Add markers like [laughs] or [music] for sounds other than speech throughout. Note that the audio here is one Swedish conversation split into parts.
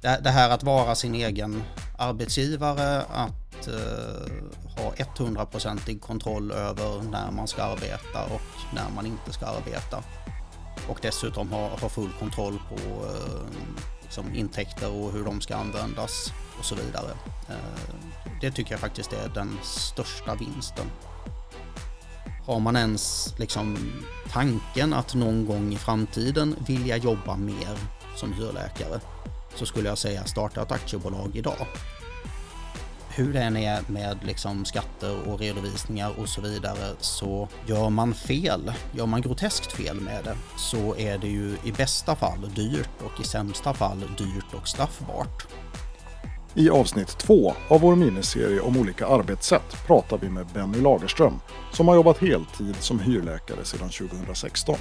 det, det här att vara sin egen arbetsgivare, att eh, ha 100% kontroll över när man ska arbeta och när man inte ska arbeta. Och dessutom ha, ha full kontroll på eh, liksom intäkter och hur de ska användas och så vidare. Eh, det tycker jag faktiskt är den största vinsten. Har man ens liksom tanken att någon gång i framtiden vilja jobba mer som hyrläkare så skulle jag säga starta ett aktiebolag idag. Hur det än är med liksom skatter och redovisningar och så vidare så gör man fel, gör man groteskt fel med det så är det ju i bästa fall dyrt och i sämsta fall dyrt och straffbart. I avsnitt två av vår miniserie om olika arbetssätt pratar vi med Benny Lagerström som har jobbat heltid som hyrläkare sedan 2016.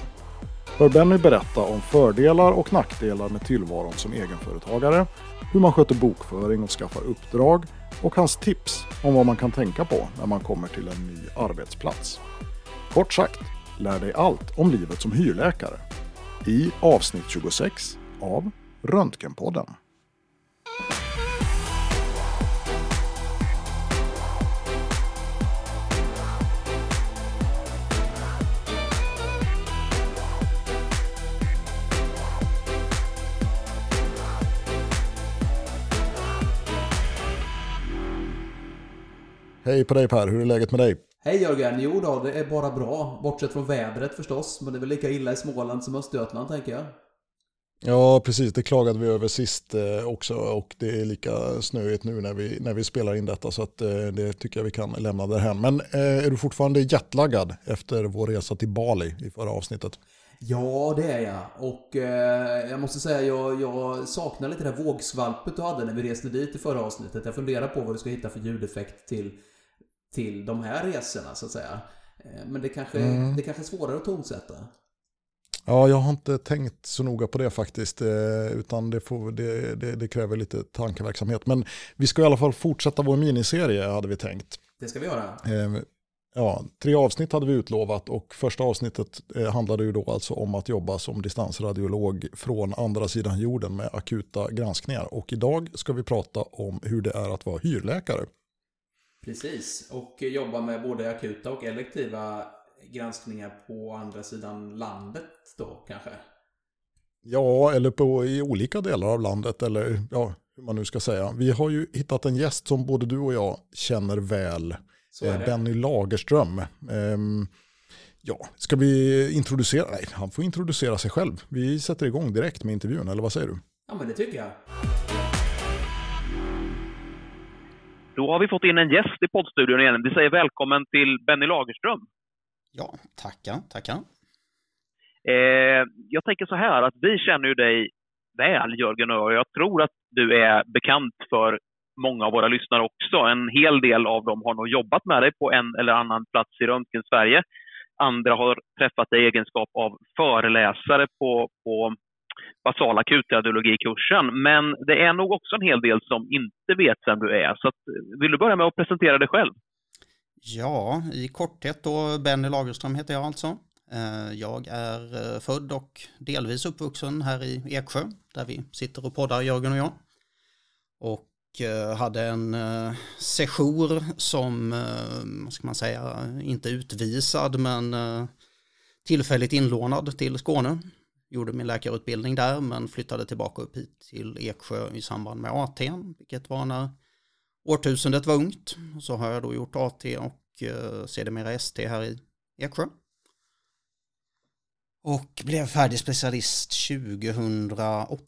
Hör Benny berätta om fördelar och nackdelar med tillvaron som egenföretagare, hur man sköter bokföring och skaffar uppdrag och hans tips om vad man kan tänka på när man kommer till en ny arbetsplats. Kort sagt, lär dig allt om livet som hyrläkare i avsnitt 26 av Röntgenpodden. Hej på dig Per, hur är läget med dig? Hej Jörgen, jo då, det är bara bra. Bortsett från vädret förstås, men det är väl lika illa i Småland som Östergötland tänker jag. Ja, precis. Det klagade vi över sist eh, också och det är lika snöigt nu när vi, när vi spelar in detta så att eh, det tycker jag vi kan lämna därhän. Men eh, är du fortfarande jetlaggad efter vår resa till Bali i förra avsnittet? Ja, det är jag. Och eh, jag måste säga, jag, jag saknar lite det här vågsvalpet du hade när vi reste dit i förra avsnittet. Jag funderar på vad du ska hitta för ljudeffekt till till de här resorna så att säga. Eh, men det kanske, mm. det kanske är svårare att tonsätta. Ja, jag har inte tänkt så noga på det faktiskt, eh, utan det, får, det, det, det, kräver lite tankeverksamhet. Men vi ska i alla fall fortsätta vår miniserie hade vi tänkt. Det ska vi göra. Eh, ja, tre avsnitt hade vi utlovat och första avsnittet handlade ju då alltså om att jobba som distansradiolog från andra sidan jorden med akuta granskningar. Och idag ska vi prata om hur det är att vara hyrläkare. Precis, och jobba med både akuta och elektiva granskningar på andra sidan landet då kanske? Ja, eller på, i olika delar av landet eller ja, hur man nu ska säga. Vi har ju hittat en gäst som både du och jag känner väl. Eh, Benny Lagerström. Um, ja, ska vi introducera? Nej, han får introducera sig själv. Vi sätter igång direkt med intervjun, eller vad säger du? Ja, men det tycker jag. Då har vi fått in en gäst i poddstudion igen. Vi säger välkommen till Benny Lagerström. Ja, tackar, tackar. Eh, jag tänker så här att vi känner ju dig väl, Jörgen och jag. tror att du är bekant för många av våra lyssnare också. En hel del av dem har nog jobbat med dig på en eller annan plats i Röntgen Sverige. Andra har träffat dig i egenskap av föreläsare på, på basala akutradiologikursen. Men det är nog också en hel del som inte vet vem du är. Så att, vill du börja med att presentera dig själv? Ja, i korthet då, Benny Lagerström heter jag alltså. Eh, jag är eh, född och delvis uppvuxen här i Eksjö, där vi sitter och poddar, Jörgen och jag. Och eh, hade en sejour som, vad ska man säga, inte utvisad men tillfälligt inlånad till Skåne gjorde min läkarutbildning där men flyttade tillbaka upp hit till Eksjö i samband med AT, vilket var när årtusendet var ungt. Så har jag då gjort AT och eh, sedermera ST här i Eksjö. Och blev färdig specialist 2008.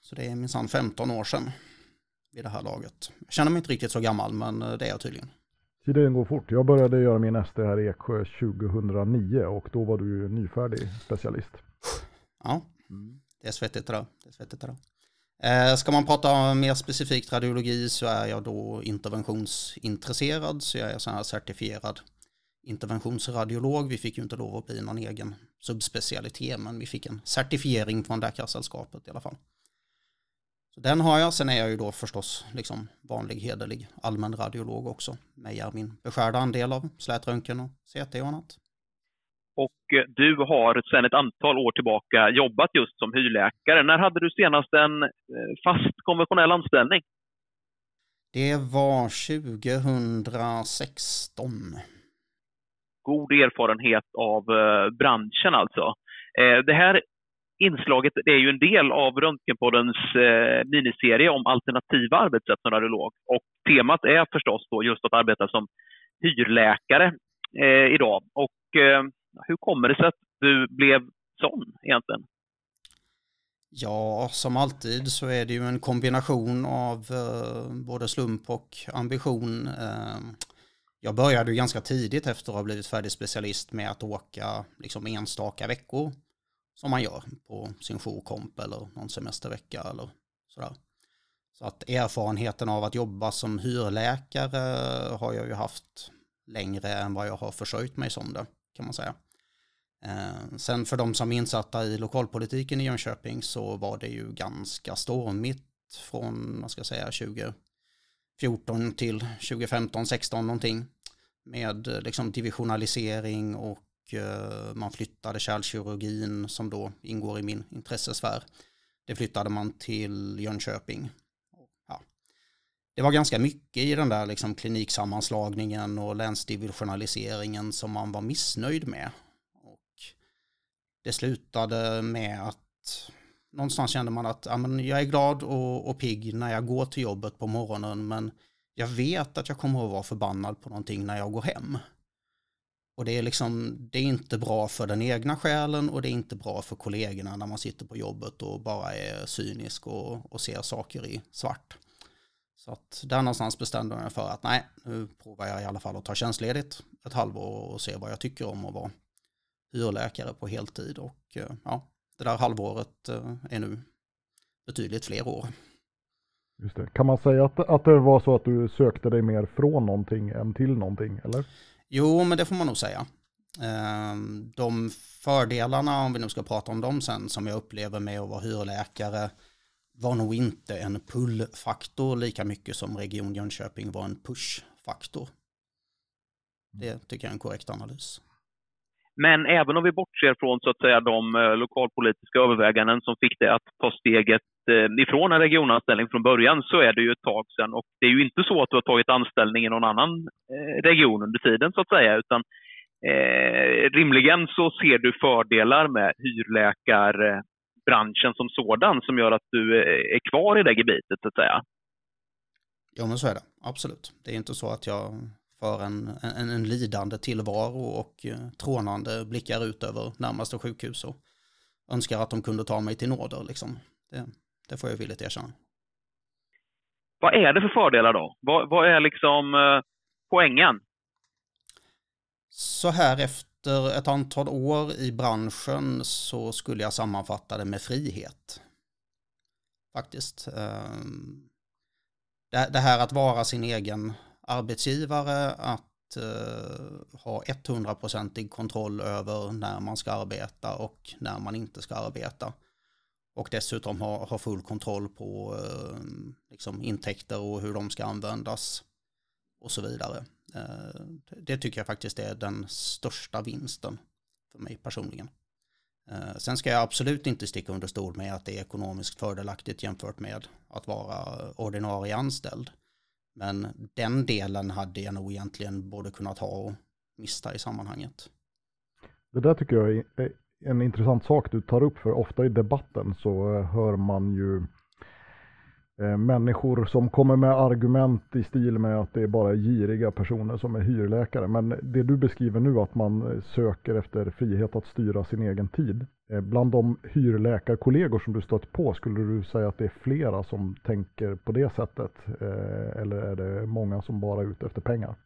Så det är minsann 15 år sedan vid det här laget. Jag känner mig inte riktigt så gammal men eh, det är jag tydligen. Tiden går fort. Jag började göra min ST här i Eksjö 2009 och då var du nyfärdig specialist. Ja, mm. det är svettigt där. Det är svettigt där. Eh, ska man prata mer specifikt radiologi så är jag då interventionsintresserad så jag är så här certifierad interventionsradiolog. Vi fick ju inte lov att bli någon egen subspecialitet men vi fick en certifiering från Läkarsällskapet i alla fall. Så den har jag. Sen är jag ju då förstås liksom vanlig hederlig allmän radiolog också. Mejar min beskärda andel av slätröntgen och CT och annat. Och du har sedan ett antal år tillbaka jobbat just som hyrläkare. När hade du senast en fast konventionell anställning? Det var 2016. God erfarenhet av branschen alltså. Det här inslaget är ju en del av Röntgenpoddens eh, miniserie om alternativa arbetssätt som radiolog. Och temat är förstås då just att arbeta som hyrläkare eh, idag. Och eh, hur kommer det sig att du blev sån egentligen? Ja, som alltid så är det ju en kombination av eh, både slump och ambition. Eh, jag började ju ganska tidigt efter att ha blivit färdig specialist med att åka liksom enstaka veckor som man gör på sin jourkomp eller någon semestervecka eller sådär. Så att erfarenheten av att jobba som hyrläkare har jag ju haft längre än vad jag har försörjt mig som det kan man säga. Eh, sen för de som är insatta i lokalpolitiken i Jönköping så var det ju ganska stormigt från, vad ska jag säga, 2014 till 2015, 16 någonting. Med eh, liksom divisionalisering och eh, man flyttade kärlkirurgin som då ingår i min intressesfär. Det flyttade man till Jönköping. Ja. Det var ganska mycket i den där liksom kliniksammanslagningen och länsdivisionaliseringen som man var missnöjd med. Det slutade med att någonstans kände man att ja, men jag är glad och, och pigg när jag går till jobbet på morgonen men jag vet att jag kommer att vara förbannad på någonting när jag går hem. Och det är liksom, det är inte bra för den egna själen och det är inte bra för kollegorna när man sitter på jobbet och bara är cynisk och, och ser saker i svart. Så att där någonstans bestämde jag mig för att nej, nu provar jag i alla fall att ta tjänstledigt ett halvår och se vad jag tycker om att vara hyrläkare på heltid. Och eh, ja, det där halvåret eh, är nu betydligt fler år. Just det. Kan man säga att, att det var så att du sökte dig mer från någonting än till någonting, eller? Jo, men det får man nog säga. Ehm, de fördelarna, om vi nu ska prata om dem sen, som jag upplever med att vara hyrläkare var nog inte en pull-faktor lika mycket som Region Jönköping var en push-faktor. Det tycker jag är en korrekt analys. Men även om vi bortser från så att säga de eh, lokalpolitiska överväganden som fick det att ta steget eh, ifrån en regionanställning från början så är det ju ett tag sedan och det är ju inte så att du har tagit anställning i någon annan eh, region under tiden så att säga utan eh, rimligen så ser du fördelar med hyrläkarbranschen som sådan som gör att du är kvar i det gebitet så att säga. Ja men så är det, absolut. Det är inte så att jag för en, en, en lidande tillvaro och eh, trånande blickar ut över närmaste sjukhus och önskar att de kunde ta mig till nåder. Liksom. Det, det får jag villigt erkänna. Vad är det för fördelar då? Vad, vad är liksom eh, poängen? Så här efter ett antal år i branschen så skulle jag sammanfatta det med frihet. Faktiskt. Eh, det, det här att vara sin egen arbetsgivare att eh, ha 100% kontroll över när man ska arbeta och när man inte ska arbeta. Och dessutom ha, ha full kontroll på eh, liksom intäkter och hur de ska användas och så vidare. Eh, det tycker jag faktiskt är den största vinsten för mig personligen. Eh, sen ska jag absolut inte sticka under stol med att det är ekonomiskt fördelaktigt jämfört med att vara ordinarie anställd. Men den delen hade jag nog egentligen både kunnat ha och mista i sammanhanget. Det där tycker jag är en intressant sak du tar upp, för ofta i debatten så eh, hör man ju eh, människor som kommer med argument i stil med att det är bara giriga personer som är hyrläkare. Men det du beskriver nu, att man eh, söker efter frihet att styra sin egen tid. Eh, bland de hyrläkarkollegor som du stött på, skulle du säga att det är flera som tänker på det sättet? Eh, eller är det många som bara är ute efter pengar?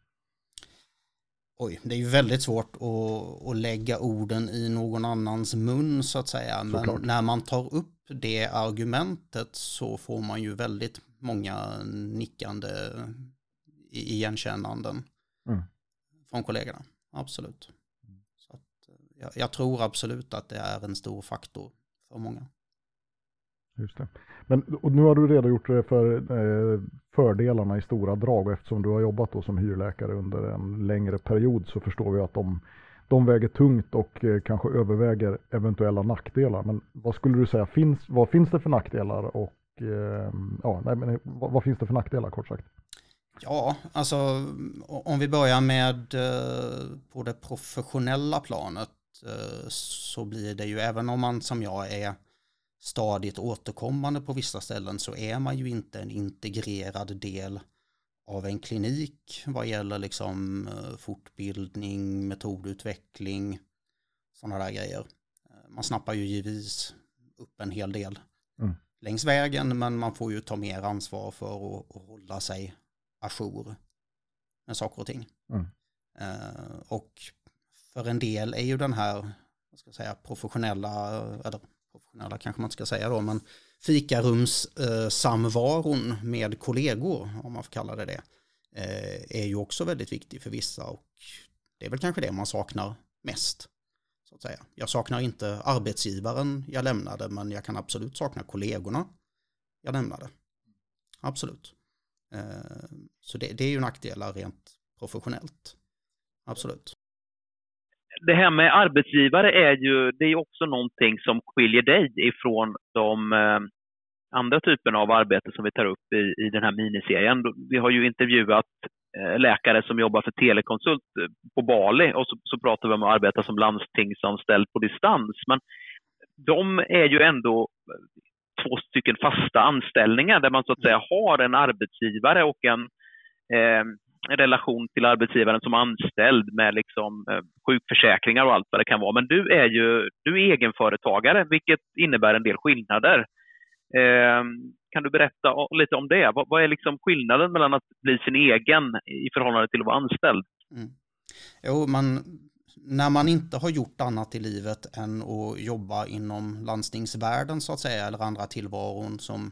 Oj, det är ju väldigt svårt att, att lägga orden i någon annans mun så att säga. Men Såklart. när man tar upp det argumentet så får man ju väldigt många nickande igenkännanden mm. från kollegorna. Absolut. Jag, jag, tror absolut att det är en stor faktor för många. Just det. Men och nu har du redogjort för eh, fördelarna i stora drag och eftersom du har jobbat då som hyrläkare under en längre period så förstår vi att de, de väger tungt och eh, kanske överväger eventuella nackdelar. Men vad skulle du säga, finns, vad finns det för nackdelar och eh, ja, nej, men, vad, vad finns det för nackdelar kort sagt? Ja, alltså om vi börjar med på det professionella planet så blir det ju även om man som jag är stadigt återkommande på vissa ställen så är man ju inte en integrerad del av en klinik vad gäller liksom eh, fortbildning, metodutveckling, sådana där grejer. Man snappar ju givetvis upp en hel del mm. längs vägen men man får ju ta mer ansvar för att, att hålla sig ajour med saker och ting. Mm. Och för en del är ju den här, vad ska jag säga, professionella, eller professionella kanske man inte ska säga då, men fikarumssamvaron eh, med kollegor, om man får kalla det det, eh, är ju också väldigt viktig för vissa och det är väl kanske det man saknar mest. Så att säga. Jag saknar inte arbetsgivaren jag lämnade, men jag kan absolut sakna kollegorna jag lämnade. Absolut. Eh, så det, det är ju nackdelar rent professionellt. Absolut. Det här med arbetsgivare är ju, det är också någonting som skiljer dig ifrån de eh, andra typerna av arbete som vi tar upp i, i den här miniserien. Vi har ju intervjuat eh, läkare som jobbar för telekonsult eh, på Bali och så, så pratar vi om att arbeta som landstingsanställd på distans. Men de är ju ändå två stycken fasta anställningar där man så att säga har en arbetsgivare och en eh, relation till arbetsgivaren som anställd med liksom, eh, sjukförsäkringar och allt vad det kan vara. Men du är ju du är egenföretagare, vilket innebär en del skillnader. Eh, kan du berätta lite om det? Vad, vad, är liksom skillnaden mellan att bli sin egen i förhållande till att vara anställd? Mm. Jo, man när man inte har gjort annat i livet än att jobba inom landstingsvärlden så att säga eller andra tillvaron som,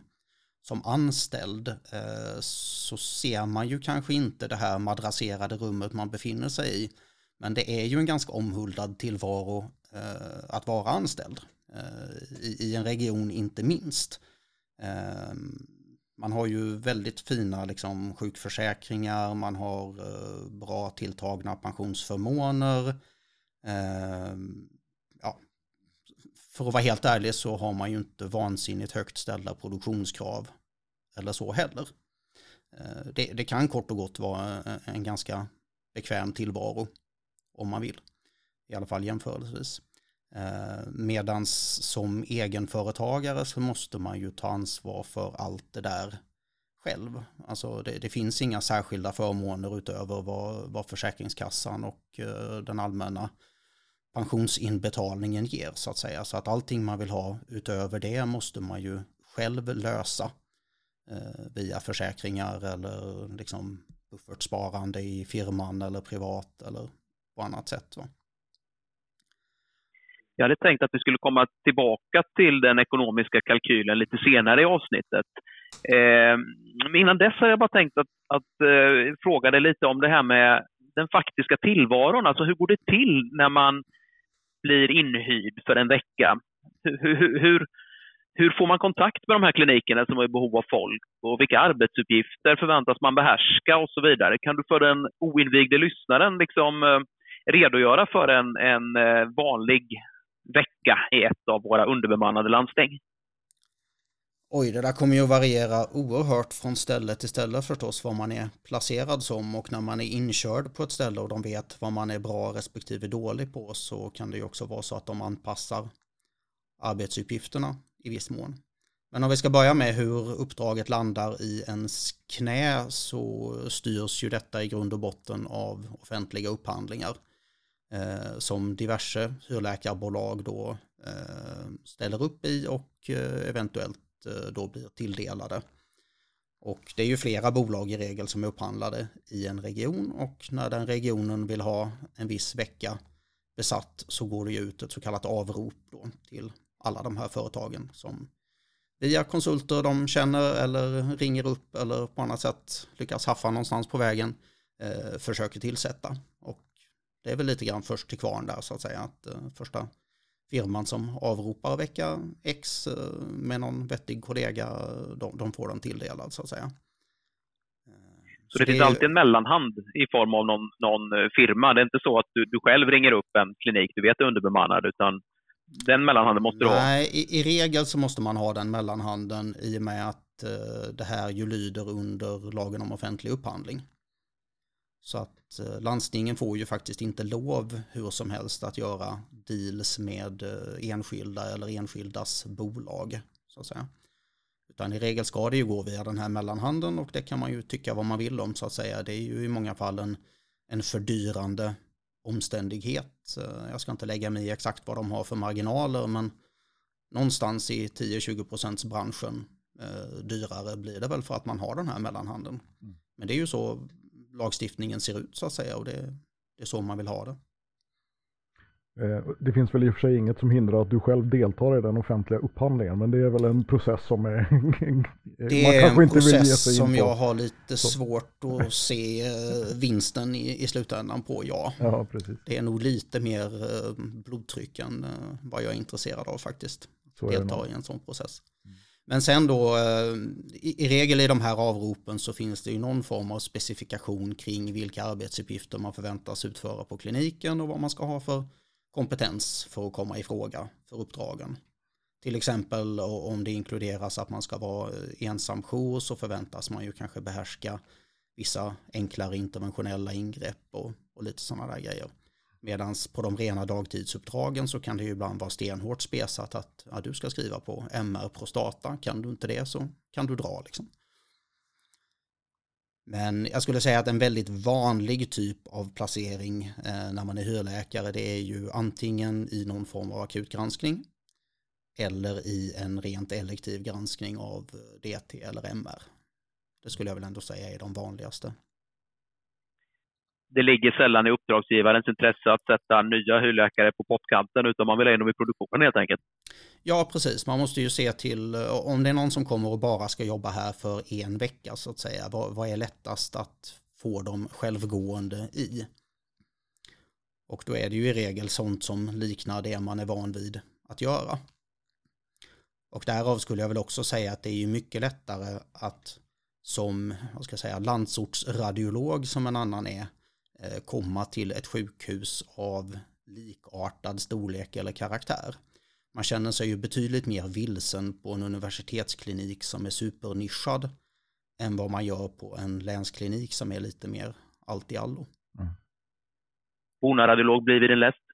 som anställd eh, så ser man ju kanske inte det här madrasserade rummet man befinner sig i. Men det är ju en ganska omhuldad tillvaro eh, att vara anställd eh, i, en region inte minst. Ehm, man har ju väldigt fina liksom, sjukförsäkringar, man har bra tilltagna pensionsförmåner. Ehm, för att vara helt ärlig så har man ju inte vansinnigt högt ställda produktionskrav eller så heller. Eh, det, det, kan kort och gott vara eh, en ganska bekväm tillvaro om man vill. I alla fall jämförelsevis. Eh, Medan som egenföretagare så måste man ju ta ansvar för allt det där själv. Alltså det, det finns inga särskilda förmåner utöver vad, vad Försäkringskassan och den allmänna pensionsinbetalningen ger så att säga. Så att allting man vill ha utöver det måste man ju själv lösa eh, via försäkringar eller liksom buffertsparande i firman eller privat eller på annat sätt. Va? Jag hade tänkt att vi skulle komma tillbaka till den ekonomiska kalkylen lite senare i avsnittet. Eh, innan dess har jag bara tänkt att, att eh, fråga dig lite om det här med den faktiska tillvaron. Alltså hur går det till när man blir inhyrd för en vecka? Hur, hur, hur, hur får man kontakt med de här klinikerna som är i behov av folk och vilka arbetsuppgifter förväntas man behärska och så vidare? Kan du för den oinvigde lyssnaren liksom eh, redogöra för en, en eh, vanlig vecka i ett av våra underbemannade landsting? Oj, det där kommer ju att variera oerhört från ställe till ställe förstås vad man är placerad som och när man är inkörd på ett ställe och de vet vad man är bra respektive dålig på så kan det ju också vara så att de anpassar arbetsuppgifterna i viss mån. Men om vi ska börja med hur uppdraget landar i ens knä så styrs ju detta i grund och botten av offentliga upphandlingar eh, som diverse hyrläkarbolag då eh, ställer upp i och eh, eventuellt Eh, då blir tilldelade. Och det är ju flera bolag i regel som är upphandlade i en region och när den regionen vill ha en viss vecka besatt så går det ju ut ett så kallat avrop då till alla de här företagen som via konsulter de känner eller ringer upp eller på annat sätt lyckas haffa någonstans på vägen eh, försöker tillsätta. Och det är väl lite grann först till kvarn där så att säga att eh, första firman som avropar vecka X eh, med någon vettig kollega, de, de får den tilldelad så att säga. Så, så det, det, finns alltid en mellanhand i form av någon, någon eh, firma. Det är inte så att du, du själv ringer upp en klinik, du vet är underbemannad, utan den mellanhanden måste du ha. Nej, i, i, regel så måste man ha den mellanhanden i och med att eh, det här ju lyder under lagen om offentlig upphandling. Så att eh, landstingen får ju faktiskt inte lov hur som helst att göra deals med eh, enskilda eller enskildas bolag. Så att säga. Utan i regel ska det ju gå via den här mellanhanden och det kan man ju tycka vad man vill om så att säga. Det är ju i många fall en, en fördyrande omständighet. Eh, jag ska inte lägga mig i exakt vad de har för marginaler men någonstans i 10-20% branschen eh, dyrare blir det väl för att man har den här mellanhanden. Mm. Men det är ju så lagstiftningen ser ut så att säga och det, det är så man vill ha det. Eh, det finns väl i och för sig inget som hindrar att du själv deltar i den offentliga upphandlingen, men det är väl en process som är... det är en process som jag har lite så. svårt att [laughs] se eh, vinsten i, i slutändan på, ja. ja precis. Det är nog lite mer eh, blodtryck än vad jag är intresserad av faktiskt. Så delta i en sån process. Men sen då, eh, i, regel i de här avropen så finns det ju någon form av specifikation kring vilka arbetsuppgifter man förväntas utföra på kliniken och vad man ska ha för kompetens för att komma i fråga för uppdragen. Till exempel om det inkluderas att man ska vara eh, ensam jour så förväntas man ju kanske behärska vissa enklare interventionella ingrepp och, och lite sådana där grejer. Medan på de rena dagtidsuppdragen så kan det ju ibland vara stenhårt spesat att ja, du ska skriva på MR prostata. Kan du inte det så kan du dra liksom. Men jag skulle säga att en väldigt vanlig typ av placering eh, när man är hyrläkare det är ju antingen i någon form av akutgranskning eller i en rent elektiv granskning av eh, DT eller MR. Det skulle jag väl ändå säga är de vanligaste det ligger sällan i uppdragsgivarens intresse att sätta nya hyrläkare på pottkanten utan man vill ha in dem i produktionen helt enkelt. Ja, precis. Man måste ju se till eh, om det är någon som kommer och bara ska jobba här för en vecka så att säga. Vad, vad är lättast att få dem självgående i? Och då är det ju i regel sånt som liknar det man är van vid att göra. Och därav skulle jag väl också säga att det är ju mycket lättare att som vad ska jag säga, landsortsradiolog som en annan är komma till ett sjukhus av likartad storlek eller karaktär. Man känner sig ju betydligt mer vilsen på en universitetsklinik som är supernischad än vad man gör på en länsklinik som är lite mer allt i allo. Mm. Bonaradiolog blir vi din läst?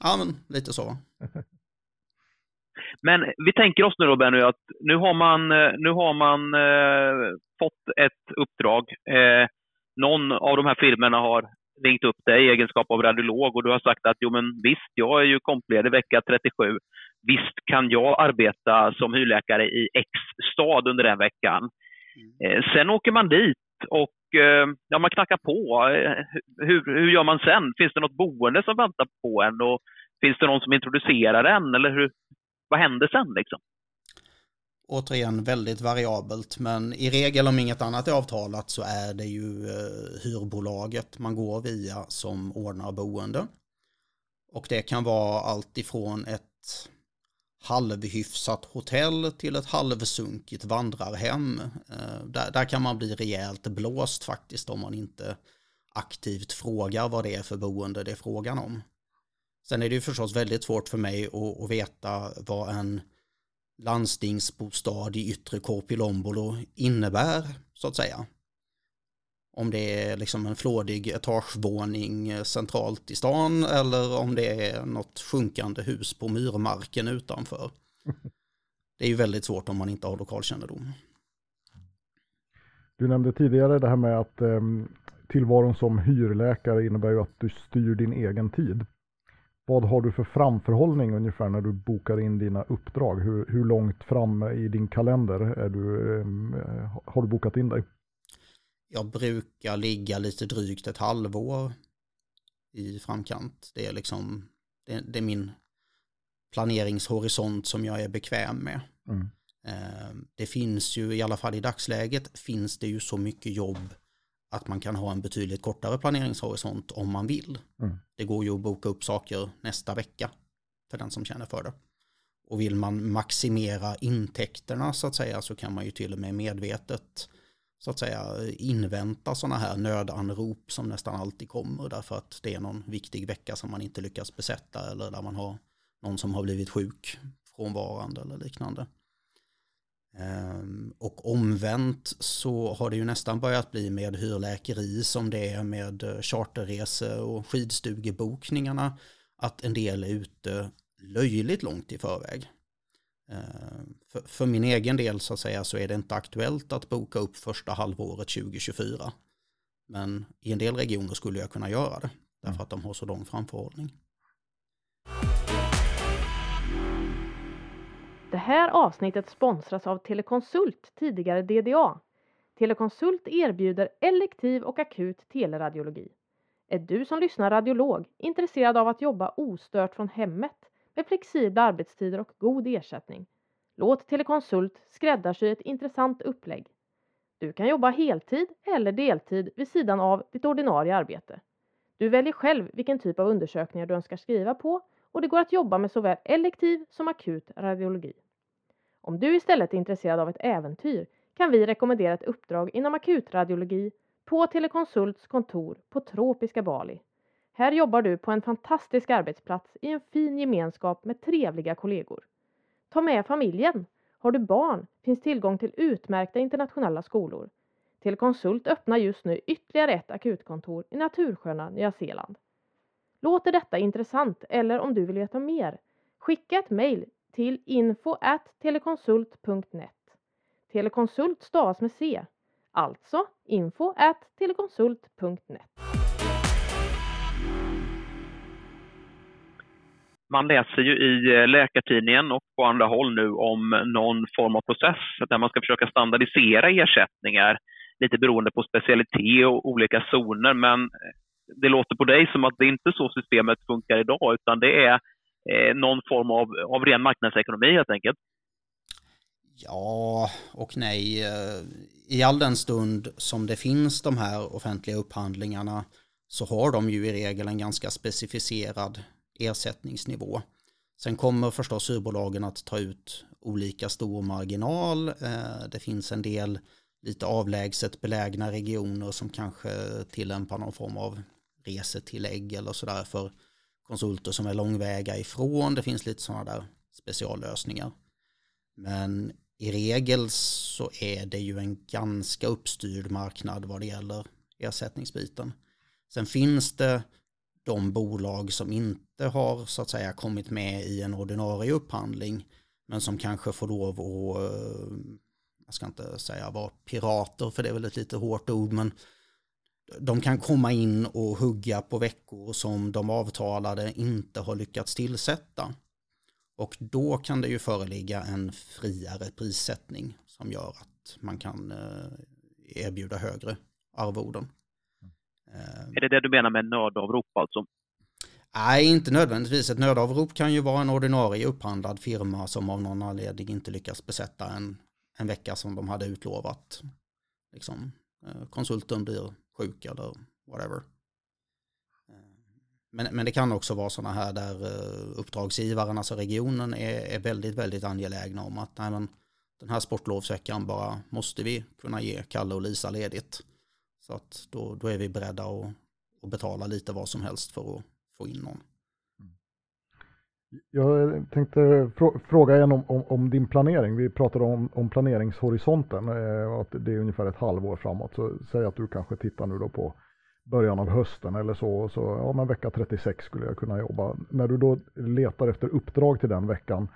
Ja, men lite så. [laughs] men vi tänker oss nu då Benny att nu har man, eh, nu har man eh, fått ett uppdrag. Eh, någon av de här firmorna har ringt upp dig i egenskap av radiolog och du har sagt att jo men visst, jag är ju kompledig vecka 37. Visst kan jag arbeta som hyrläkare i X stad under den veckan. Mm. Eh, sen åker man dit och eh, ja, man knackar på. Eh, hur, hur gör man sen? Finns det något boende som väntar på en? Och finns det någon som introducerar en? Eller hur, vad händer sen liksom? Återigen väldigt variabelt men i regel om inget annat är avtalat så är det ju eh, hyrbolaget man går via som ordnar boende. Och det kan vara allt ifrån ett halvhyfsat hotell till ett halvsunkigt vandrarhem. Eh, där, där kan man bli rejält blåst faktiskt om man inte aktivt frågar vad det är för boende det är frågan om. Sen är det ju förstås väldigt svårt för mig att, att veta vad en landstingsbostad i yttre Korpilombolo innebär, så att säga. Om det är liksom en flådig etagevåning eh, centralt i stan eller om det är något sjunkande hus på myrmarken utanför. Det är ju väldigt svårt om man inte har lokalkännedom. Du nämnde tidigare det här med att eh, tillvaron som hyrläkare innebär ju att du styr din egen tid. Vad har du för framförhållning ungefär när du bokar in dina uppdrag? Hur, hur långt fram i din kalender är du, eh, har du bokat in dig? Jag brukar ligga lite drygt ett halvår i framkant. Det är liksom det, det är min planeringshorisont som jag är bekväm med. Mm. Eh, det finns ju, i alla fall i dagsläget, finns det ju så mycket jobb att man kan ha en betydligt kortare planeringshorisont om man vill. Mm. Det går ju att boka upp saker nästa vecka för den som känner för det. Och vill man maximera intäkterna så att säga så kan man ju till och med medvetet så att säga invänta sådana här nödanrop som nästan alltid kommer därför att det är någon viktig vecka som man inte lyckas besätta eller där man har någon som har blivit sjuk frånvarande eller liknande. Ehm, och omvänt så har det ju nästan börjat bli med hyrläkeri som det är med eh, charterresor och skidstugebokningarna att en del är ute löjligt långt i förväg. Ehm, för, för, min egen del så att säga så är det inte aktuellt att boka upp första halvåret 2024. Men i en del regioner skulle jag kunna göra det därför mm. att de har så lång framförhållning. Det här avsnittet sponsras av Telekonsult, tidigare DDA. Telekonsult erbjuder elektiv och akut teleradiologi. Är du som lyssnar radiolog intresserad av att jobba ostört från hemmet med flexibla arbetstider och god ersättning? Låt Telekonsult skräddarsy ett intressant upplägg. Du kan jobba heltid eller deltid vid sidan av ditt ordinarie arbete. Du väljer själv vilken typ av undersökningar du önskar skriva på och det går att jobba med såväl elektiv som akut radiologi. Om du istället är intresserad av ett äventyr kan vi rekommendera ett uppdrag inom akutradiologi på Telekonsults kontor på tropiska Bali. Här jobbar du på en fantastisk arbetsplats i en fin gemenskap med trevliga kollegor. Ta med familjen. Har du barn finns tillgång till utmärkta internationella skolor. Telekonsult öppnar just nu ytterligare ett akutkontor i natursköna Nya Zeeland. Låter detta intressant eller om du vill veta mer? Skicka ett mejl till info telekonsult.net. Telekonsult stavas med C, alltså info telekonsult.net. Man läser ju i eh, Läkartidningen och på andra håll nu om någon form av process där man ska försöka standardisera ersättningar lite beroende på specialitet och olika zoner. Men eh, det låter på dig som att det inte är så systemet funkar idag, utan det är eh, någon form av, av ren marknadsekonomi helt enkelt. Ja och nej. Eh, I all den stund som det finns de här offentliga upphandlingarna så har de ju i regel en ganska specificerad ersättningsnivå. Sen kommer förstås urbolagen att ta ut olika stor marginal. Eh, det finns en del lite avlägset belägna regioner som kanske tillämpar någon form av resetillägg eller sådär för konsulter som är långväga ifrån. Det finns lite sådana där speciallösningar. Men i regel så är det ju en ganska uppstyrd marknad vad det gäller ersättningsbiten. Sen finns det de bolag som inte har så att säga kommit med i en ordinarie upphandling men som kanske får lov att, eh, jag ska inte säga vara pirater för det är väl ett lite hårt ord men de kan komma in och hugga på veckor som de avtalade inte har lyckats tillsätta. Och då kan det ju föreligga en friare prissättning som gör att man kan eh, erbjuda högre arvoden. Är det det du menar med nödavrop alltså? Nej, inte nödvändigtvis. Ett nödavrop kan ju vara en ordinarie upphandlad firma som av någon anledning inte lyckas besätta en, en vecka som de hade utlovat. Liksom, eh, konsulten blir sjuk eller whatever. Eh, men, men det kan också vara sådana här där eh, uppdragsgivaren, alltså regionen, är, är väldigt, väldigt angelägna om att nej, men, den här sportlovsveckan bara måste vi kunna ge Kalle och Lisa ledigt. Så att då, då är vi beredda att, att betala lite vad som helst för att få in någon. Jag tänkte fråga igen om, om, om, din planering. Vi pratade om, om planeringshorisonten, eh, att det är ungefär ett halvår framåt. Så säg att du kanske tittar nu då på början av hösten eller så, så ja men vecka 36 skulle jag kunna jobba. När du då letar efter uppdrag till den veckan,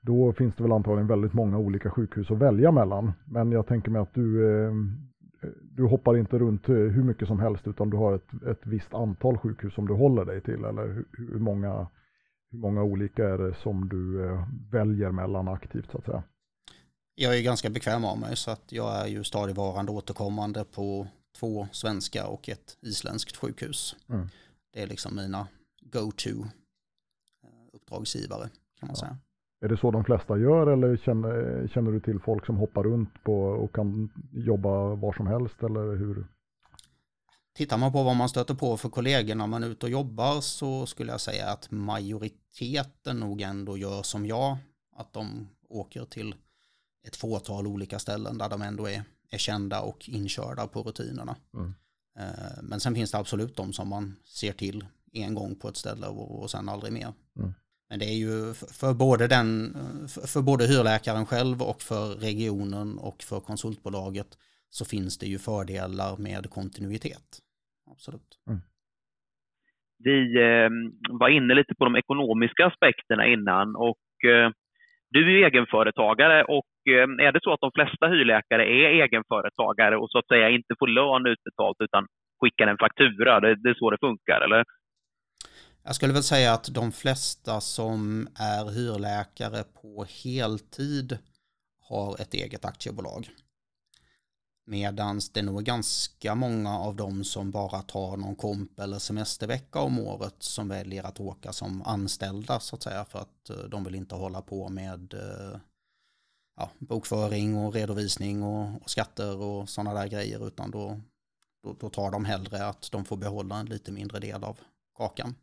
då finns det väl antagligen väldigt många olika sjukhus att välja mellan. Men jag tänker mig att du, eh, du hoppar inte runt eh, hur mycket som helst utan du har ett, ett visst antal sjukhus som du håller dig till eller hur, hur många hur många olika är det som du eh, väljer mellan aktivt så att säga? Jag är ganska bekväm av mig så att jag är ju stadigvarande återkommande på två svenska och ett isländskt sjukhus. Mm. Det är liksom mina go-to eh, uppdragsgivare kan man ja. säga. Är det så de flesta gör eller känner, känner du till folk som hoppar runt på och kan jobba var som helst eller hur? Tittar man på vad man stöter på för kollegor när man är ute och jobbar så skulle jag säga att majoriteten nog ändå gör som jag. Att de åker till ett fåtal olika ställen där de ändå är, är kända och inkörda på rutinerna. Mm. Eh, men sen finns det absolut de som man ser till en gång på ett ställe och, och sen aldrig mer. Mm. Men det är ju för både, den, för både hyrläkaren själv och för regionen och för konsultbolaget så finns det ju fördelar med kontinuitet. Absolut. Mm. Vi eh, var inne lite på de ekonomiska aspekterna innan och eh, du är ju egenföretagare och eh, är det så att de flesta hyrläkare är egenföretagare och så att säga inte får lön utbetalt utan skickar en faktura? Det, det är så det funkar, eller? Jag skulle väl säga att de flesta som är hyrläkare på heltid har ett eget aktiebolag. Medan det nog är ganska många av dem som bara tar någon komp eller semestervecka om året som väljer att åka som anställda så att säga för att eh, de vill inte hålla på med eh, ja, bokföring och redovisning och, och skatter och sådana där grejer utan då, då, då, tar de hellre att de får behålla en lite mindre del av kakan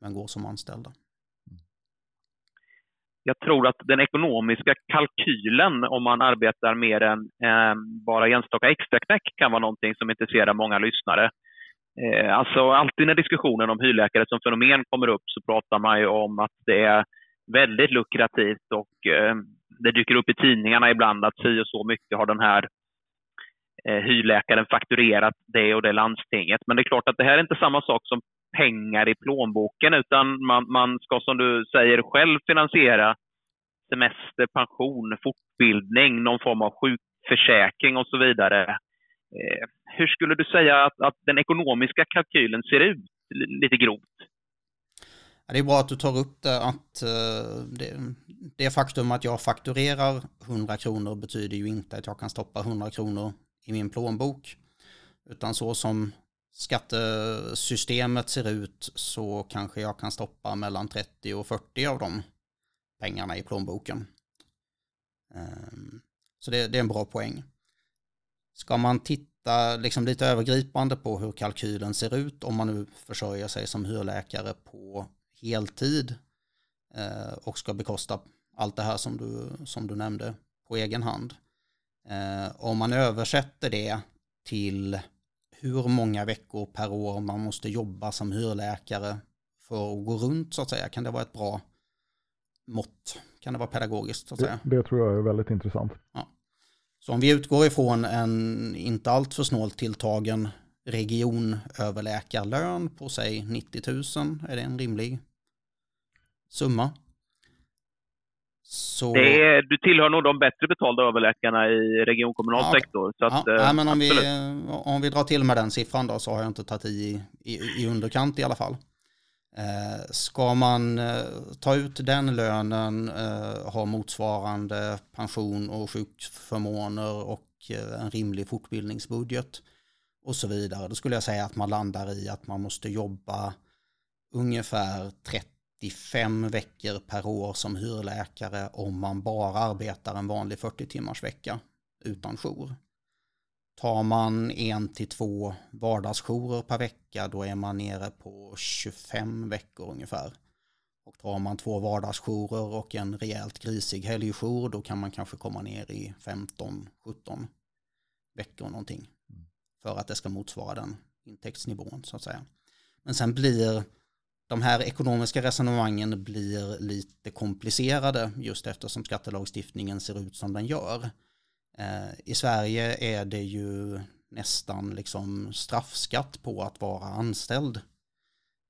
men går som anställda jag tror att den ekonomiska kalkylen om man arbetar mer än eh, bara enstaka extraknäck kan vara någonting som intresserar många lyssnare. Eh, alltså alltid när diskussionen om hyrläkare som fenomen kommer upp så pratar man ju om att det är väldigt lukrativt och eh, det dyker upp i tidningarna ibland att si och så mycket har den här eh, hyrläkaren fakturerat det och det landstinget. Men det är klart att det här är inte samma sak som pengar i plånboken utan man, man ska som du säger själv finansiera semester, pension, fortbildning, någon form av sjukförsäkring och så vidare. Eh, hur skulle du säga att, att den ekonomiska kalkylen ser ut, lite grovt? Det är bra att du tar upp det att eh, det, det faktum att jag fakturerar 100 kronor betyder ju inte att jag kan stoppa 100 kronor i min plånbok. Utan så som skattesystemet ser ut så kanske jag kan stoppa mellan 30 och 40 av de pengarna i plånboken. Ehm, så det, det är en bra poäng. Ska man titta liksom lite övergripande på hur kalkylen ser ut om man nu försörjer sig som hyrläkare på heltid eh, och ska bekosta allt det här som du, som du nämnde på egen hand. Eh, om man översätter det till hur många veckor per år man måste jobba som hyrläkare för att gå runt så att säga. Kan det vara ett bra mått? Kan det vara pedagogiskt så att det, säga? Det tror jag är väldigt intressant. Ja. Så om vi utgår ifrån en inte alltför snålt tilltagen regionöverläkarlön på säg 90 000, är det en rimlig summa? Så... Är, du tillhör nog de bättre betalda överläkarna i regionkommunal ja, sektor. Så att, ja, äh, men om, vi, om vi drar till med den siffran då så har jag inte tagit i, i, i underkant i alla fall. Eh, ska man eh, ta ut den lönen, eh, ha motsvarande pension och sjukförmåner och eh, en rimlig fortbildningsbudget och så vidare, då skulle jag säga att man landar i att man måste jobba ungefär 30 35 veckor per år som hyrläkare om man bara arbetar en vanlig 40 timmars vecka utan jour. Tar man en till två vardagsjourer per vecka då är man nere på 25 veckor ungefär. Och tar man två vardagsjourer och en rejält grisig helgjour då kan man kanske komma ner i 15-17 veckor någonting. För att det ska motsvara den intäktsnivån så att säga. Men sen blir de här ekonomiska resonemangen blir lite komplicerade just eftersom skattelagstiftningen ser ut som den gör. Eh, I Sverige är det ju nästan liksom straffskatt på att vara anställd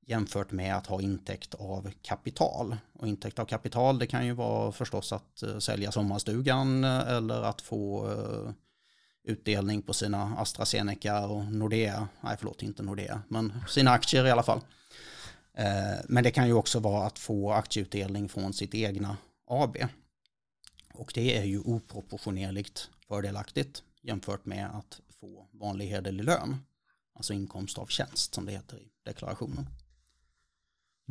jämfört med att ha intäkt av kapital. Och intäkt av kapital det kan ju vara förstås att eh, sälja sommarstugan eller att få eh, utdelning på sina AstraZeneca och Nordea, nej förlåt inte Nordea, men sina aktier i alla fall. Eh, men det kan ju också vara att få aktieutdelning från sitt egna AB. Och det är ju oproportionerligt fördelaktigt jämfört med att få vanlig hederlig lön. Alltså inkomst av tjänst som det heter i deklarationen.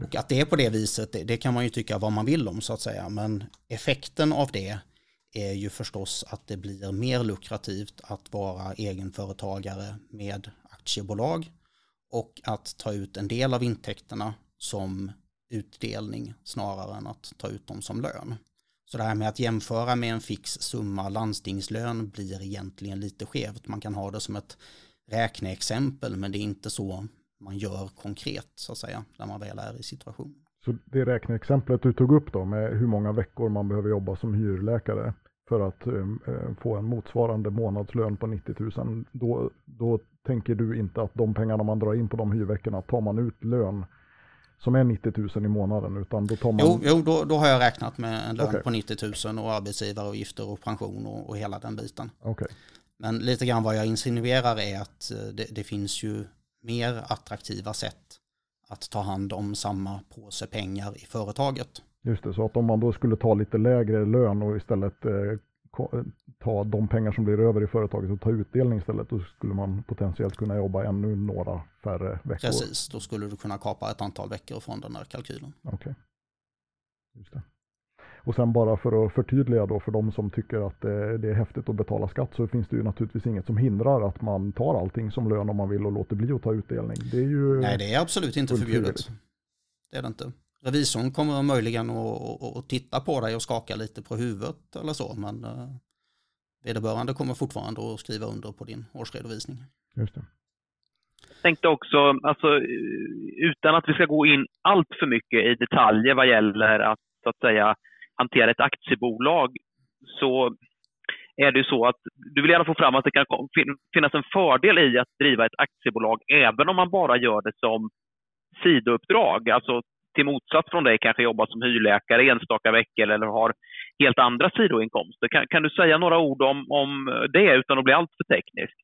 Och att det är på det viset, det, det kan man ju tycka vad man vill om så att säga. Men effekten av det är ju förstås att det blir mer lukrativt att vara egenföretagare med aktiebolag och att ta ut en del av intäkterna som utdelning snarare än att ta ut dem som lön. Så det här med att jämföra med en fix summa landstingslön blir egentligen lite skevt. Man kan ha det som ett räkneexempel men det är inte så man gör konkret så att säga när man väl är i situationen. Så det räkneexemplet du tog upp då med hur många veckor man behöver jobba som hyrläkare för att um, få en motsvarande månadslön på 90 000. Då, då tänker du inte att de pengarna man drar in på de hyrveckorna tar man ut lön som är 90 000 i månaden utan då tar man... Jo, jo då, då har jag räknat med en lön okay. på 90 000 och arbetsgivaravgifter och pension och, och hela den biten. Okay. Men lite grann vad jag insinuerar är att det, det finns ju mer attraktiva sätt att ta hand om samma påse pengar i företaget. Just det, så att om man då skulle ta lite lägre lön och istället eh, ta de pengar som blir över i företaget och ta utdelning istället, då skulle man potentiellt kunna jobba ännu några färre veckor. Precis, då skulle du kunna kapa ett antal veckor från den här kalkylen. Okej. Okay. Just det. Och sen bara för att förtydliga då för de som tycker att det, är häftigt att betala skatt så finns det ju naturligtvis inget som hindrar att man tar allting som lön om man vill och låter bli att ta utdelning. Det är ju Nej, det är absolut inte förbjudet. Det är det inte. Revisorn kommer möjligen att, titta på dig och skaka lite på huvudet eller så, men uh, vederbörande kommer fortfarande att skriva under på din årsredovisning. Just det. Jag tänkte också, alltså, utan att vi ska gå in allt för mycket i detaljer vad gäller att, så att säga, hantera ett aktiebolag så är det ju så att du vill gärna få fram att det kan finnas en fördel i att driva ett aktiebolag även om man bara gör det som sidouppdrag. Alltså till motsats från dig kanske jobbar som hyrläkare enstaka veckor eller har helt andra sidoinkomster. Kan, kan du säga några ord om, om det utan att bli alltför teknisk?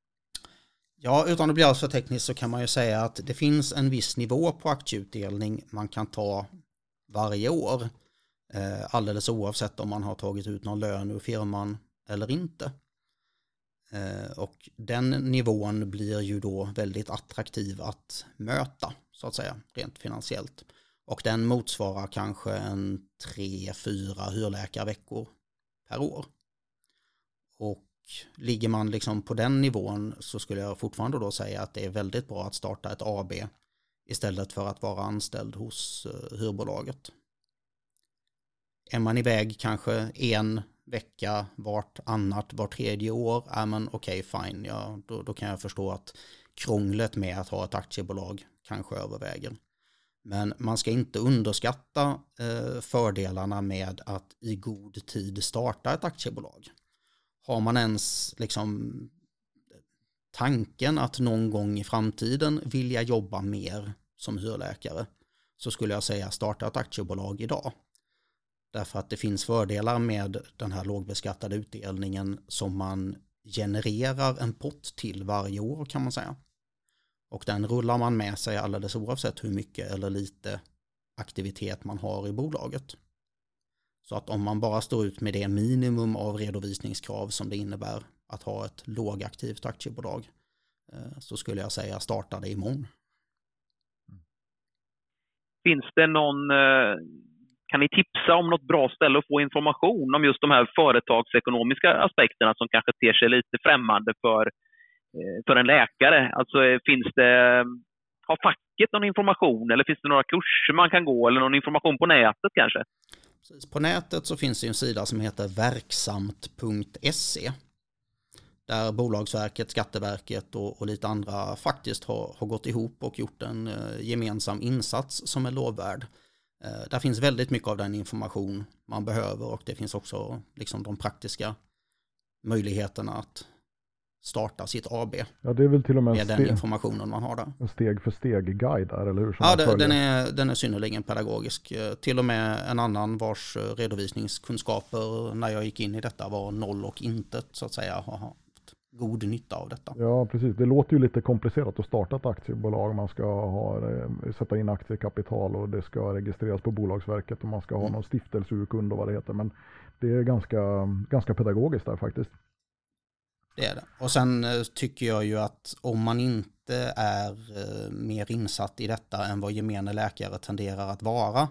Ja, utan att bli alltför teknisk så kan man ju säga att det finns en viss nivå på aktieutdelning man kan ta varje år. Eh, alldeles oavsett om man har tagit ut någon lön ur firman eller inte. Eh, och den nivån blir ju då väldigt attraktiv att möta, så att säga, rent finansiellt. Och den motsvarar kanske en tre, fyra hyrläkarveckor per år. Och ligger man liksom på den nivån så skulle jag fortfarande då säga att det är väldigt bra att starta ett AB istället för att vara anställd hos eh, hyrbolaget. Är man iväg kanske en vecka vart annat, var tredje år, är man okej, okay, fine, ja, då, då kan jag förstå att krånglet med att ha ett aktiebolag kanske överväger. Men man ska inte underskatta eh, fördelarna med att i god tid starta ett aktiebolag. Har man ens liksom tanken att någon gång i framtiden vilja jobba mer som hyrläkare så skulle jag säga starta ett aktiebolag idag. Därför att det finns fördelar med den här lågbeskattade utdelningen som man genererar en pott till varje år kan man säga. Och den rullar man med sig alldeles oavsett hur mycket eller lite aktivitet man har i bolaget. Så att om man bara står ut med det minimum av redovisningskrav som det innebär att ha ett lågaktivt aktiebolag eh, så skulle jag säga starta det imorgon. Finns det någon, eh, kan ni tipsa om något bra ställe att få information om just de här företagsekonomiska aspekterna som kanske ter sig lite främmande för Eh, för en läkare? Alltså eh, finns det, eh, har facket någon information eller finns det några kurser man kan gå eller någon information på nätet kanske? På nätet så finns det en sida som heter verksamt.se där Bolagsverket, Skatteverket och, och, lite andra faktiskt har, har gått ihop och gjort en eh, gemensam insats som är lovvärd. Eh, där finns väldigt mycket av den information man behöver och det finns också liksom de praktiska möjligheterna att starta sitt AB. Ja, det är väl till och med, med den informationen man har där. En steg för steg-guide där, eller hur? ja, det, den, är, den är synnerligen pedagogisk. Eh, till och med en annan vars eh, redovisningskunskaper när jag gick in i detta var noll och intet så att säga har haft god nytta av detta. Ja, precis. Det låter ju lite komplicerat att starta ett aktiebolag. Man ska ha, eh, sätta in aktiekapital och det ska registreras på Bolagsverket och man ska ha mm. någon stiftelseurkund och vad det heter. Men det är ganska, ganska pedagogiskt där faktiskt. Det är det. Och sen eh, tycker jag ju att om man inte är eh, mer insatt i detta än vad gemene läkare tenderar att vara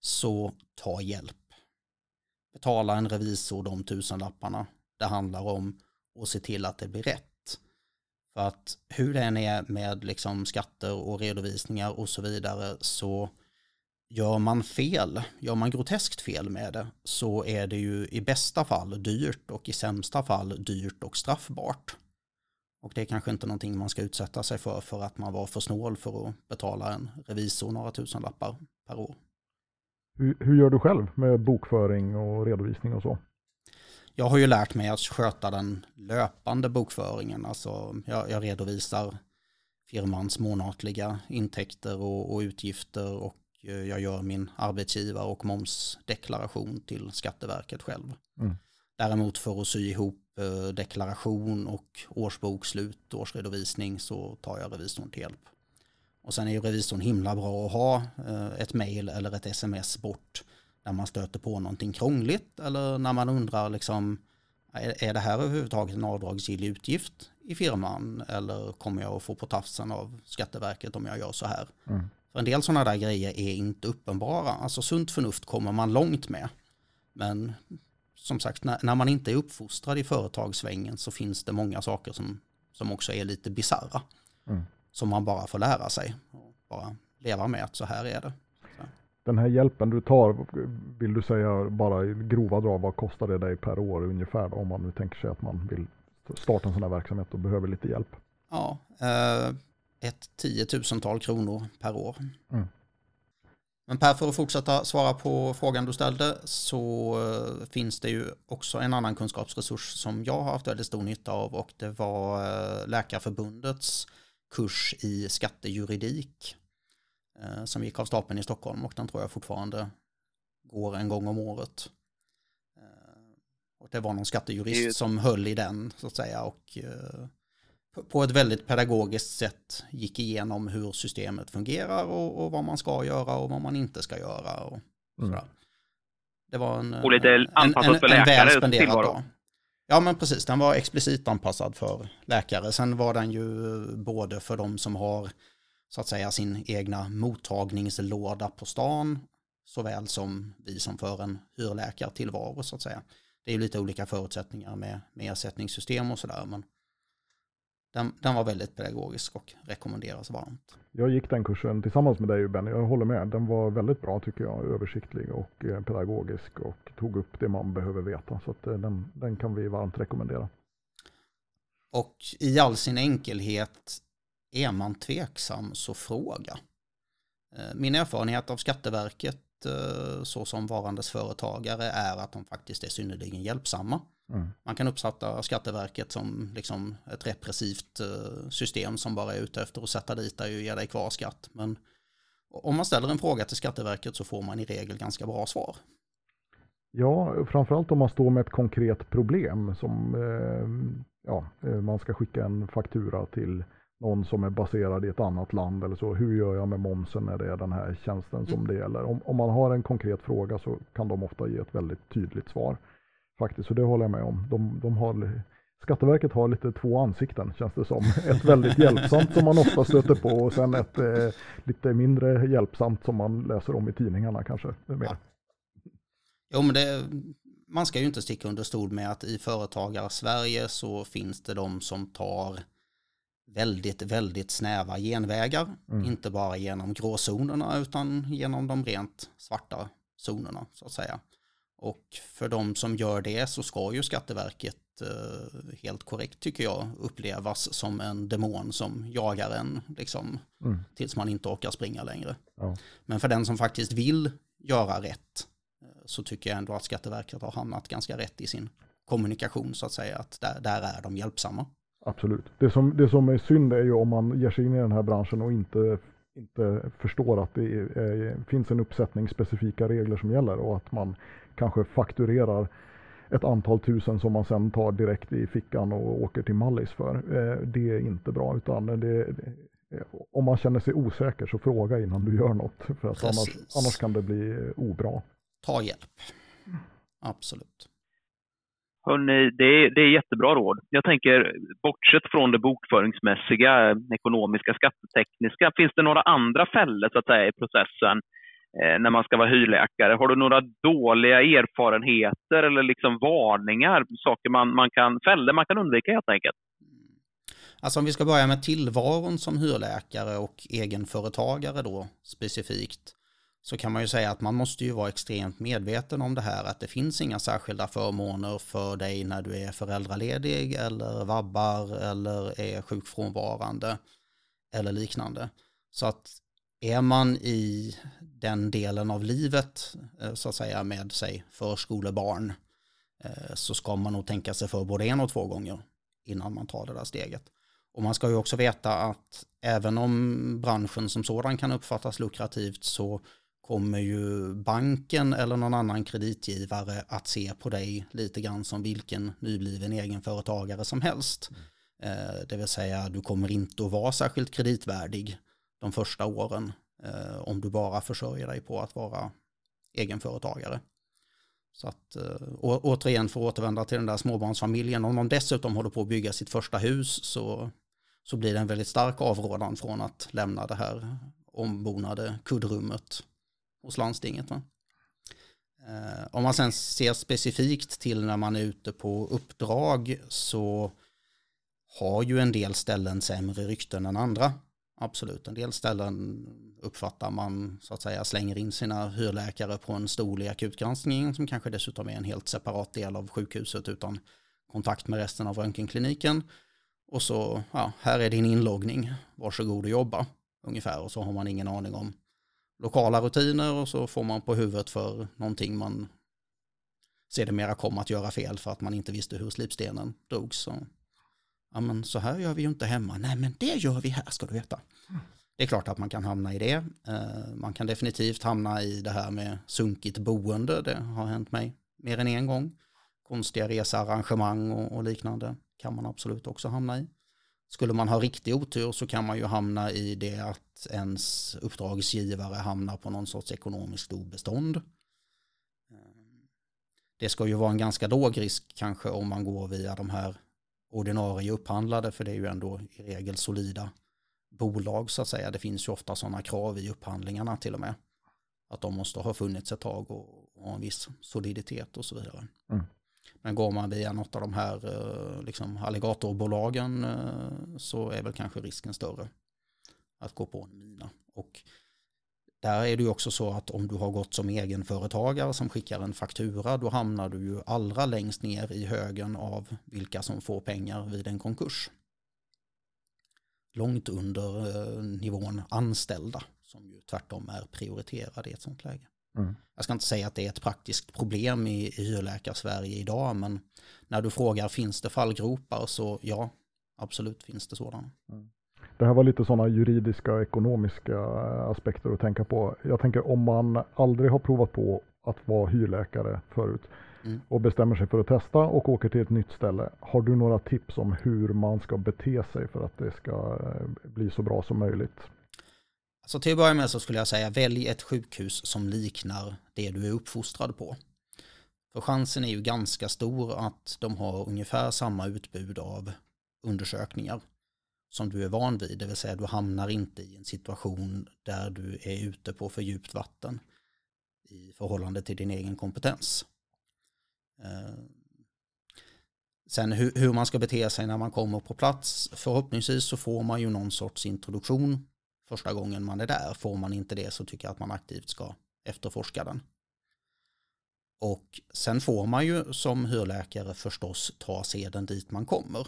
så ta hjälp. Betala en revisor de tusenlapparna det handlar om och se till att det blir rätt. För att hur det än är med liksom skatter och redovisningar och så vidare så gör man fel, gör man groteskt fel med det så är det ju i bästa fall dyrt och i sämsta fall dyrt och straffbart. Och det är kanske inte någonting man ska utsätta sig för för att man var för snål för att betala en revisor några tusen lappar per år. Hur, hur gör du själv med bokföring och redovisning och så? Jag har ju lärt mig att sköta den löpande bokföringen. Alltså jag, jag redovisar firmans månatliga intäkter och, och, utgifter och jag gör min arbetsgivare och momsdeklaration till Skatteverket själv. Mm. Däremot för att sy ihop eh, deklaration och årsbokslut, årsredovisning så tar jag revisorn till hjälp. Och sen är ju revisorn himla bra att ha eh, ett mail eller ett sms bort när man stöter på någonting krångligt eller när man undrar liksom är det här överhuvudtaget en avdragsgill utgift i firman eller kommer jag att få på tafsen av Skatteverket om jag gör så här? Mm. För en del sådana där grejer är inte uppenbara. Alltså sunt förnuft kommer man långt med. Men som sagt, när, när man inte är uppfostrad i företagssvängen så finns det många saker som, som också är lite bizarra. Mm. Som man bara får lära sig och bara leva med att så här är det. Så. Den här hjälpen du tar, vill du säga bara i grova drag, vad kostar det dig per år ungefär om man nu tänker sig att man vill starta en sån här verksamhet och behöver lite hjälp? Ja, eh, ett tiotusental kronor per år. Mm. Men Per, för att fortsätta svara på frågan du ställde så eh, finns det ju också en annan kunskapsresurs som jag har haft väldigt stor nytta av och det var eh, Läkarförbundets kurs i skattejuridik eh, som gick av stapeln i Stockholm och den tror jag fortfarande går en gång om året. Och det var någon skattejurist som höll i den så att säga och på ett väldigt pedagogiskt sätt gick igenom hur systemet fungerar och, och vad man ska göra och vad man inte ska göra. Och mm. Det var en, och lite anpassat för läkare en väl spenderad dag. Ja men precis, den var explicit anpassad för läkare. Sen var den ju både för de som har så att säga sin egna mottagningslåda på stan såväl som vi som för en hyrläkartillvaro så att säga. Det är ju lite olika förutsättningar med, med ersättningssystem och sådär men den, den, var väldigt pedagogisk och rekommenderas varmt. Jag gick den kursen tillsammans med dig Benny, jag håller med. Den var väldigt bra tycker jag, översiktlig och eh, pedagogisk och tog upp det man behöver veta. Så att, eh, den, den kan vi varmt rekommendera. Och i all sin enkelhet, är man tveksam så fråga. Eh, min erfarenhet av Skatteverket så som varandes företagare är att de faktiskt är synnerligen hjälpsamma. Mm. Man kan uppsatta Skatteverket som liksom ett repressivt eh, system som bara är ute efter att sätta dit dig och ge dig kvar skatt. Men om man ställer en fråga till Skatteverket så får man i regel ganska bra svar. Ja, framförallt om man står med ett konkret problem som eh, ja, eh, man ska skicka en faktura till någon som är baserad i ett annat land eller så. Hur gör jag med momsen när det är den här tjänsten som mm. det gäller? Om, om man har en konkret fråga så kan de ofta ge ett väldigt tydligt svar. Faktiskt, så det håller jag med om. De, de har, Skatteverket har lite två ansikten känns det som. Ett väldigt hjälpsamt som man ofta stöter på och sen ett eh, lite mindre hjälpsamt som man läser om i tidningarna kanske. Mer. Jo, men det, man ska ju inte sticka under stol med att i företagar-Sverige så finns det de som tar väldigt, väldigt snäva genvägar. Mm. Inte bara genom gråzonerna utan genom de rent svarta zonerna så att säga. Och för de som gör det så ska ju Skatteverket eh, helt korrekt tycker jag upplevas som en demon som jagar en liksom, mm. tills man inte orkar springa längre. Ja. Men för den som faktiskt vill göra rätt eh, så tycker jag ändå att Skatteverket har hamnat ganska rätt i sin kommunikation så att säga, att där, där är de hjälpsamma. Absolut. Det som, det som är synd är ju om man ger sig in i den här branschen och inte, inte förstår att det är, är, finns en uppsättning specifika regler som gäller och att man kanske fakturerar ett antal tusen som man sen tar direkt i fickan och åker till Mallis för. Eh, det är inte bra utan det, om man känner sig osäker så fråga innan du gör något för att annars, annars, kan det bli obra. Ta hjälp. Absolut. Hörrni, det är, det är jättebra råd. Jag tänker, bortsett från det bokföringsmässiga, ekonomiska, skattetekniska, finns det några andra fällor så att säga i processen Eh, Eh, när man ska vara hyrläkare? Har du några dåliga erfarenheter eller liksom varningar, saker man, man kan, fällor man kan undvika helt enkelt? Alltså om vi ska börja med tillvaron som hyrläkare och egenföretagare då specifikt, så kan man ju säga att man måste ju vara extremt medveten om det här att det finns inga särskilda förmåner för dig när du är föräldraledig eller vabbar eller är sjukfrånvarande eller liknande. Så att är man i den delen av livet eh, så att säga med sig förskolebarn eh, så ska man nog tänka sig för både en och två gånger innan man tar det där steget. Och man ska ju också veta att även om branschen som sådan kan uppfattas lukrativt så kommer ju banken eller någon annan kreditgivare att se på dig lite grann som vilken nybliven egenföretagare som helst. Mm. Det vill säga du kommer inte att vara särskilt kreditvärdig de första åren eh, om du bara försörjer dig på att vara egenföretagare. Så att, eh, å, återigen för att återvända till den där småbarnsfamiljen, om de dessutom håller på att bygga sitt första hus så, så blir det en väldigt stark avrådan från att lämna det här ombonade kuddrummet hos landstinget. Va? Eh, om man sen ser specifikt till när man är ute på uppdrag så har ju en del ställen sämre rykten än andra. Absolut, en del ställen uppfattar man så att säga slänger in sina hyrläkare på en stol i akutgranskningen som kanske dessutom är en helt separat del av sjukhuset utan kontakt med resten av röntgenkliniken. Och så, ja, här är din inloggning, varsågod och jobba ungefär och så har man ingen aning om lokala rutiner och så får man på huvudet för någonting man sedermera kom att göra fel för att man inte visste hur slipstenen drogs. Så, ja men så här gör vi ju inte hemma. Nej men det gör vi här ska du veta. Det är klart att man kan hamna i det. Eh, man kan definitivt hamna i det här med sunkigt boende. Det har hänt mig mer än en gång. Konstiga researrangemang och liknande kan man absolut också hamna i. Skulle man ha riktig otur så kan man ju hamna i det att ens uppdragsgivare hamnar på någon sorts ekonomiskt obestånd. Eh, det ska ju vara en ganska låg risk kanske om man går via de här ordinarie upphandlade för det är ju ändå i regel solida bolag så att säga. Det finns ju ofta sådana krav i upphandlingarna till och med. Att de måste ha funnits ett tag och ha en viss soliditet och så vidare. Mm. Men går man via något av de här eh, liksom, alligatorbolagen eh, så är väl kanske risken större att gå på en mina. Och där är det ju också så att om du har gått som egenföretagare som skickar en faktura då hamnar du ju allra längst ner i högen av vilka som får pengar vid en konkurs. Långt under eh, nivån anställda som ju tvärtom är prioriterade i ett sånt läge. Mm. Jag ska inte säga att det är ett praktiskt problem i, i hyrläkar-Sverige idag, men när du frågar finns det fallgropar så ja, absolut finns det sådana. Mm. Det här var lite sådana juridiska och ekonomiska eh, aspekter att tänka på. Jag tänker om man aldrig har provat på att vara hyrläkare förut mm. och bestämmer sig för att testa och åker till ett nytt ställe. Har du några tips om hur man ska bete sig för att det ska eh, bli så bra som möjligt? Alltså till att börja med så skulle jag säga välj ett sjukhus som liknar det du är uppfostrad på. För chansen är ju ganska stor att de har ungefär samma utbud av undersökningar som du är van vid. Det vill säga du hamnar inte i en situation där du är ute på för djupt vatten i förhållande till din egen kompetens. Eh, sen hur, man ska bete sig när man kommer på plats, förhoppningsvis så får man ju någon sorts introduktion första gången man är där. Får man inte det så tycker jag att man aktivt ska efterforska den. Och sen får man ju som hyrläkare förstås ta seden dit man kommer.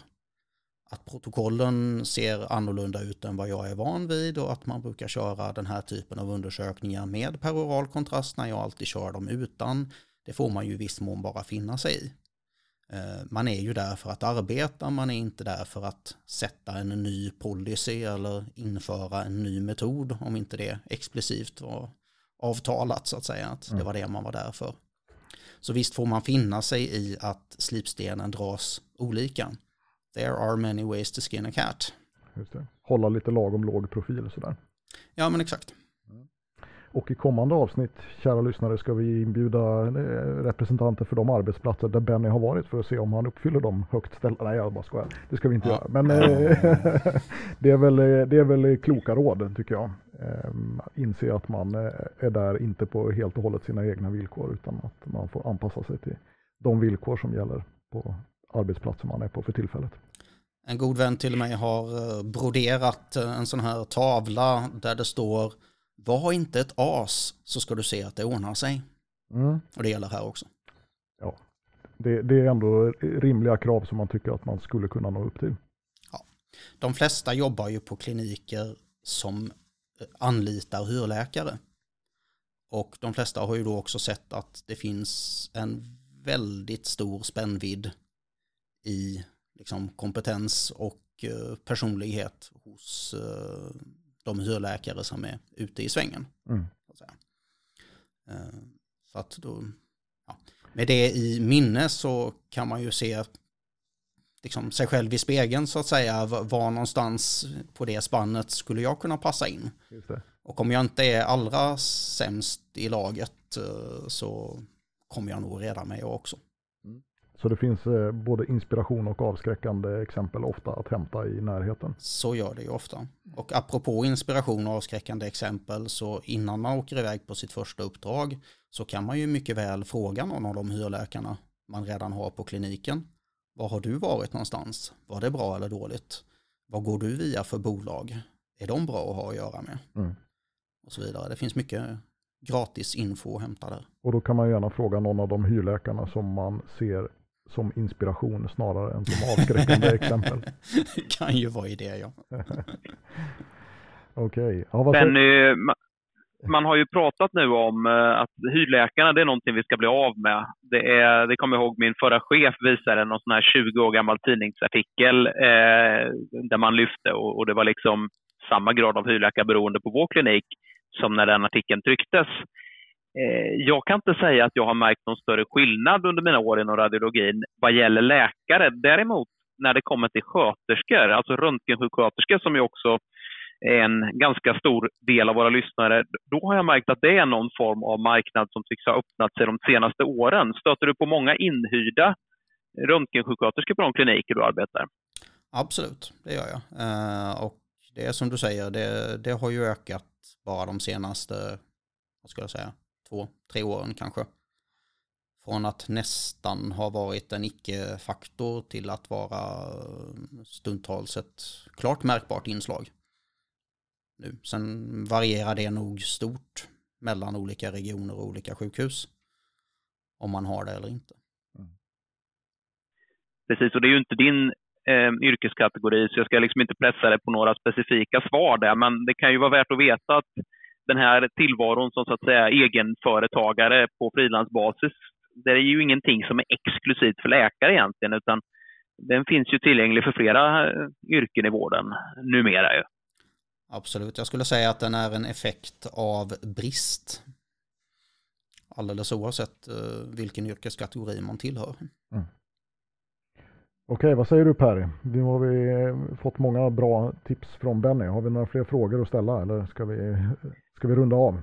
Att protokollen ser annorlunda ut än vad jag är van vid och att man brukar köra den här typen av undersökningar med peroral kontrast när jag alltid kör dem utan. Det får man ju i viss mån bara finna sig i. Eh, man är ju där för att arbeta, man är inte där för att sätta en ny policy eller införa en ny metod om inte det explicit var avtalat så att säga att det var det man var där för. Så visst får man finna sig i att slipstenen dras olika. There are many ways to skin a cat. Just det. Hålla lite lagom låg profil och sådär. Ja men exakt. Och i kommande avsnitt, kära lyssnare, ska vi inbjuda eh, representanter för de arbetsplatser där Benny har varit för att se om han uppfyller de högt ställda. Nej, jag bara skojar. Det ska vi inte ja. göra. Men eh, [laughs] det, är väl, det är väl kloka råd, tycker jag. Ehm, inse att man eh, är där, inte på helt och hållet sina egna villkor, utan att man får anpassa sig till de villkor som gäller på arbetsplatsen man är på för tillfället. En god vän till mig har broderat en sån här tavla där det står Var inte ett as så ska du se att det ordnar sig. Mm. Och det gäller här också. Ja, det, det, är ändå rimliga krav som man tycker att man skulle kunna nå upp till. Ja. De flesta jobbar ju på kliniker som eh, anlitar hyrläkare. Och de flesta har ju då också sett att det finns en väldigt stor spännvidd i liksom, kompetens och uh, personlighet hos uh, de hyrläkare som är ute i svängen. Mm. Så, att uh, så att då, ja. Med det i minne så kan man ju se liksom, sig själv i spegeln så att säga. Var någonstans på det spannet skulle jag kunna passa in? Och om jag inte är allra sämst i laget så kommer jag nog reda mig också. Så det finns eh, både inspiration och avskräckande exempel ofta att hämta i närheten. Så gör det ju ofta. Och apropå inspiration och avskräckande exempel så innan man åker iväg på sitt första uppdrag så kan man ju mycket väl fråga någon av de hyrläkarna man redan har på kliniken. Var har du varit någonstans? Var det bra eller dåligt? Vad går du via för bolag? Är de bra att ha att göra med? Mm. Och så vidare. Det finns mycket gratis info att hämta där. Och då kan man gärna fråga någon av de hyrläkarna som man ser som inspiration snarare än som avskräckande exempel. Det [laughs] kan ju vara idé, ja. [laughs] Okej. Okay. Ja, Benny, man har ju pratat nu om eh, att hyrläkarna, det är någonting vi ska bli av med. Det, är, det kommer jag ihåg min förra chef visade någon sån här 20 år gammal tidningsartikel eh, där man lyfte och, och, det var liksom samma grad av hyrläkarberoende på vår klinik som när den artikeln trycktes. Eh, jag kan inte säga att jag har märkt någon större skillnad under mina år inom radiologin vad gäller läkare. Däremot när det kommer till sköterskor, alltså röntgensjuksköterskor som ju också är en ganska stor del av våra lyssnare, då har jag märkt att det är någon form av marknad som tycks ha öppnat sig de senaste åren. Stöter du på många inhyrda röntgensjuksköterskor på de kliniker du arbetar? Absolut, det gör jag. Eh, och det är som du säger, det, det har ju ökat bara de senaste, vad ska jag säga, två, tre åren kanske. Från att nästan ha varit en icke-faktor till att vara eh, stundtals ett klart märkbart inslag. Nu. Sen varierar det nog stort mellan olika regioner och olika sjukhus. Om man har det eller inte. Mm. Precis, och det är ju inte din eh, yrkeskategori så jag ska liksom inte pressa dig på några specifika svar där, men det kan ju vara värt att veta att den här tillvaron som så att säga egenföretagare på frilansbasis, det är ju ingenting som är exklusivt för läkare egentligen, utan den finns ju tillgänglig för flera eh, yrken i vården numera. Ju. Absolut, jag skulle säga att den är en effekt av brist. Alldeles oavsett uh, vilken yrkeskategori man tillhör. Mm. Okej, vad säger du Per? Nu har vi fått många bra tips från Benny. Har vi några fler frågor att ställa eller ska vi Ska vi runda av?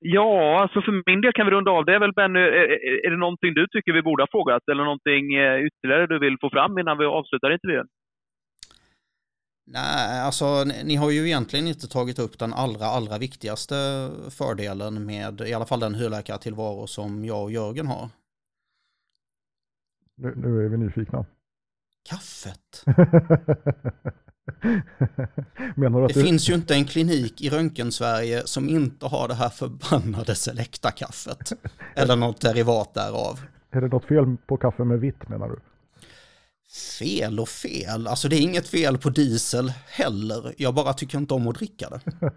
Ja, alltså för min del kan vi runda av. Det är väl Benny, är, är det någonting du tycker vi borde ha frågat eller någonting eh, ytterligare du vill få fram innan vi avslutar intervjun? Nej, alltså ni har ju egentligen inte tagit upp den allra, allra viktigaste fördelen med i alla fall den hyrläkartillvaro som jag och Jörgen har. Nu, nu är vi nyfikna. Kaffet. [laughs] [laughs] Det du... finns ju inte en klinik i Röntgen-Sverige som inte har det här förbannade Selecta-kaffet. [laughs] eller något derivat därav. Är det något fel på kaffe med vitt menar du? Fel och fel, alltså det är inget fel på diesel heller. Jag bara tycker inte om att dricka det. [laughs]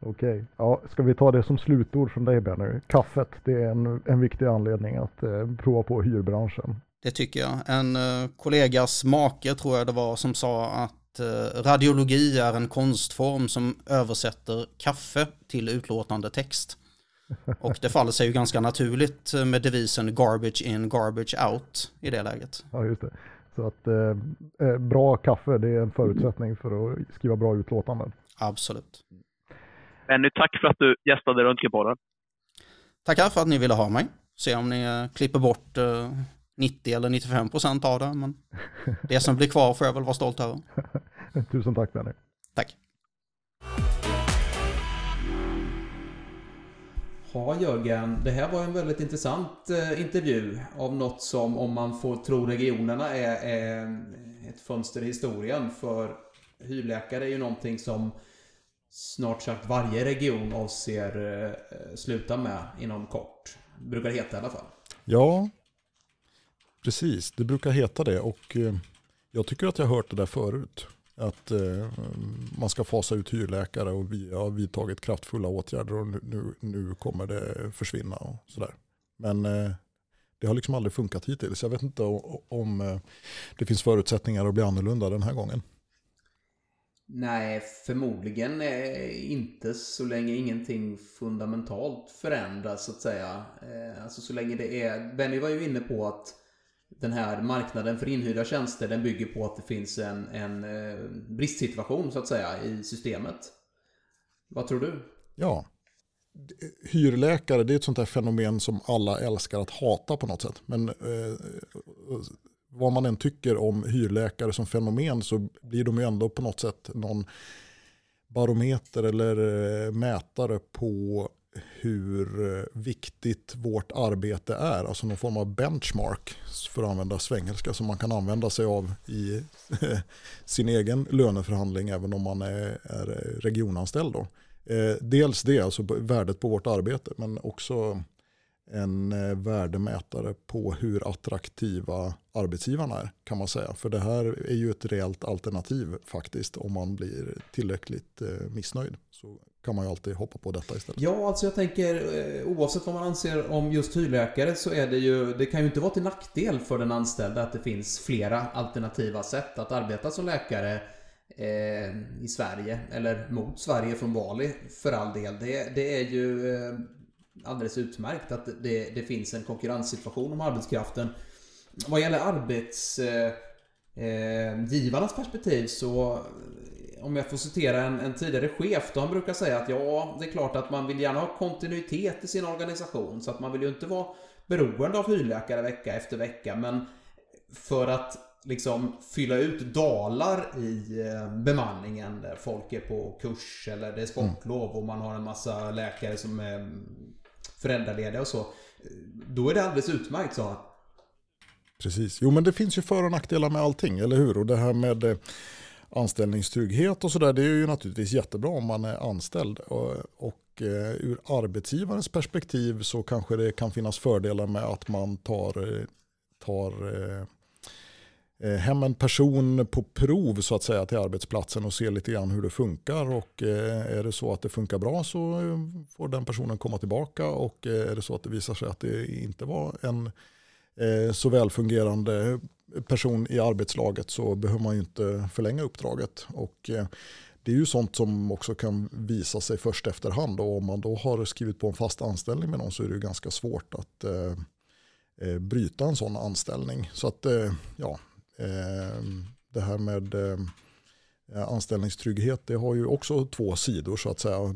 Okej, okay. ja, ska vi ta det som slutord från dig Benny? Kaffet, det är en, en viktig anledning att eh, prova på hyrbranschen. Det tycker jag. En uh, kollegas make tror jag det var som sa att uh, radiologi är en konstform som översätter kaffe till utlåtande text. [laughs] Och det faller sig ju ganska naturligt eh, med devisen garbage in, garbage out i det läget. Ja, just det. Så att eh, bra kaffe, det är en förutsättning för att skriva bra utlåtanden. Absolut. Benny, tack för att du gästade Röntgenpodden. Tackar för att ni ville ha mig. Se om ni klipper bort 90 eller 95 procent av det. Men det som blir kvar får jag väl vara stolt över. [laughs] Tusen tack Benny. Tack. Ja Jörgen, det här var en väldigt intressant eh, intervju av något som om man får tro regionerna är, är ett fönster i historien. För hyrläkare är ju någonting som snart sagt varje region avser eh, sluta med inom kort. Brukar det heta i alla fall. Ja, precis. Det brukar heta det och eh, jag tycker att jag har hört det där förut. Att eh, man ska fasa ut hyrläkare och vi har vidtagit kraftfulla åtgärder och nu, nu, kommer det försvinna och sådär. Men eh, det har liksom aldrig funkat hittills. Jag vet inte om, det finns förutsättningar att bli annorlunda den här gången. Nej, förmodligen inte så länge ingenting fundamentalt förändras så att säga. Alltså så länge det är... Benny var ju inne på att den här marknaden för inhyrda tjänster den bygger på att det finns en, en eh, bristsituation så att säga i systemet. Vad tror du? Ja, hyrläkare det är ett sånt där fenomen som alla älskar att hata på något sätt. Men eh, vad man än tycker om hyrläkare som fenomen så blir de ju ändå på något sätt någon barometer eller eh, mätare på hur eh, viktigt vårt arbete är. Alltså någon form av benchmark för att använda svengelska som man kan använda sig av i [laughs] sin egen löneförhandling även om man är, är regionanställd. Då. Eh, dels det, alltså värdet på vårt arbete, men också en eh, värdemätare på hur attraktiva arbetsgivarna är kan man säga. För det här är ju ett reellt alternativ faktiskt om man blir tillräckligt missnöjd. Så kan man ju alltid hoppa på detta istället. Ja, alltså jag tänker eh, oavsett vad man anser om just hyrläkare så är det ju, det kan ju inte vara till nackdel för den anställda att det finns flera alternativa sätt att arbeta som läkare eh, i Sverige, eller mot Sverige från Bali för all del. Det, det är ju eh, alldeles utmärkt att det, det, finns en konkurrenssituation om arbetskraften. Vad gäller arbetsgivarnas eh, eh perspektiv så om jag får citera en, en, tidigare chef, då han brukar säga att ja, det är klart att man vill gärna ha kontinuitet i sin organisation, så att man vill ju inte vara beroende av hyrläkare vecka efter vecka, men för att liksom fylla ut dalar i eh, bemanningen där folk är på kurs eller det är sportlov och man har en massa läkare som är mm, föräldralediga och så. Eh, då är det alldeles utmärkt sa han. Precis, jo men det finns ju för och nackdelar med allting, eller hur? Och det här med eh, anställningstrygghet och sådär, det är ju naturligtvis jättebra om man är anställd. Och, och eh, ur arbetsgivarens perspektiv så kanske det kan finnas fördelar med att man tar, tar eh, eh, hem en person på prov så att säga till arbetsplatsen och se lite grann hur det funkar. Och är det så att det funkar bra så får den personen komma tillbaka och är det så att det visar sig att det inte var en så välfungerande person i arbetslaget så behöver man ju inte förlänga uppdraget. Och eh, det är ju sånt som också kan visa sig först efterhand och om man då har skrivit på en fast anställning med någon så är det ju ganska svårt att eh, eh, bryta en sån anställning. Så att ja, det här med anställningstrygghet det har ju också två sidor så att säga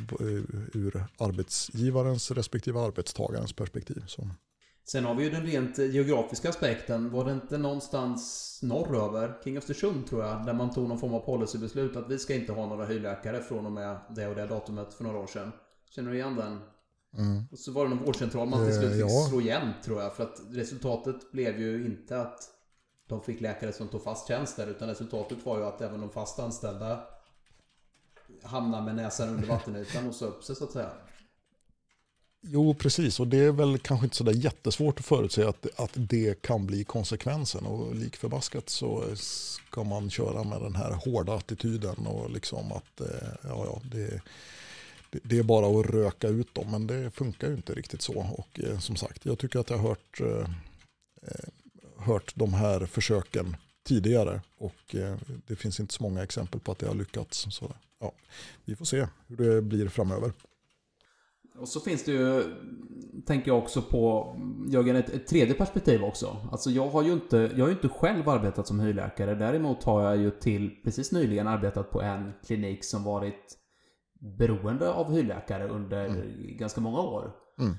ur arbetsgivarens respektive arbetstagarens perspektiv. Så. Sen har vi ju den rent geografiska aspekten. Var det inte någonstans norröver, kring Östersund tror jag, där man tog någon form av policybeslut att vi ska inte ha några hyrläkare från och med det och det datumet för några år sedan. Känner du igen den? Mm. Och så var det någon vårdcentral man till slut fick ja. slå igen tror jag. För att resultatet blev ju inte att de fick läkare som tog fast tjänst där. Utan resultatet var ju att även de fast anställda hamnar med näsan under vattenytan och så upp sig så att säga. Jo, precis. Och det är väl kanske inte sådär jättesvårt att förutse att, att det kan bli konsekvensen. Och likförbaskat så ska man köra med den här hårda attityden och liksom att eh, ja, ja, det, det är bara att röka ut dem. Men det funkar ju inte riktigt så. Och eh, som sagt, jag tycker att jag har hört eh, hört de här försöken tidigare och det finns inte så många exempel på att det har lyckats. Så, ja, vi får se hur det blir framöver. Och så finns det ju, tänker jag också på, Jörgen, ett, ett, tredje perspektiv också. Alltså jag har ju inte, jag har ju inte själv arbetat som hyrläkare. Däremot har jag ju till precis nyligen arbetat på en klinik som varit beroende av hyrläkare under mm. ganska många år. Mm.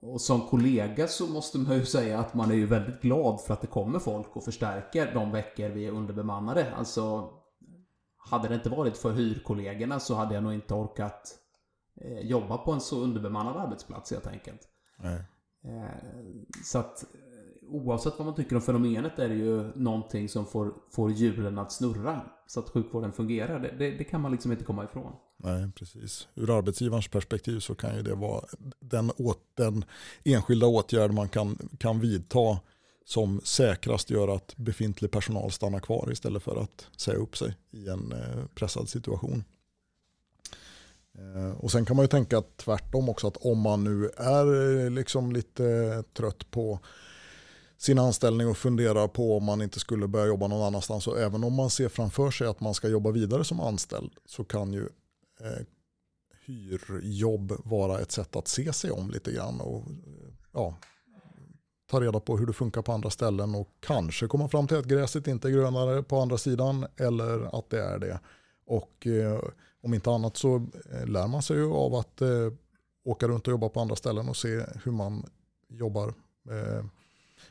Och som kollega så måste man ju säga att man är ju väldigt glad för att det kommer folk och förstärker de veckor vi är underbemannade. Alltså, hade det inte varit för hyrkollegorna så hade jag nog inte orkat jobba på en så underbemannad arbetsplats helt enkelt. Nej. Eh, så att oavsett vad man tycker om fenomenet är det ju någonting som får, får hjulen att snurra. Så att sjukvården fungerar. Det, det, det kan man liksom inte komma ifrån. Nej, precis. Ur arbetsgivarens perspektiv så kan ju det vara den, åt, den enskilda åtgärd man kan, kan vidta som säkrast gör att befintlig personal stannar kvar istället för att säga upp sig i en eh, pressad situation. Eh, och sen kan man ju tänka tvärtom också att om man nu är eh, liksom lite trött på sin anställning och funderar på om man inte skulle börja jobba någon annanstans. Och även om man ser framför sig att man ska jobba vidare som anställd så kan ju eh, hyrjobb vara ett sätt att se sig om lite grann. Och, eh, ja, ta reda på hur det funkar på andra ställen och kanske komma fram till att gräset inte är grönare på andra sidan eller att det är det. Och eh, om inte annat så eh, lär man sig ju av att eh, åka runt och jobba på andra ställen och se hur man jobbar eh,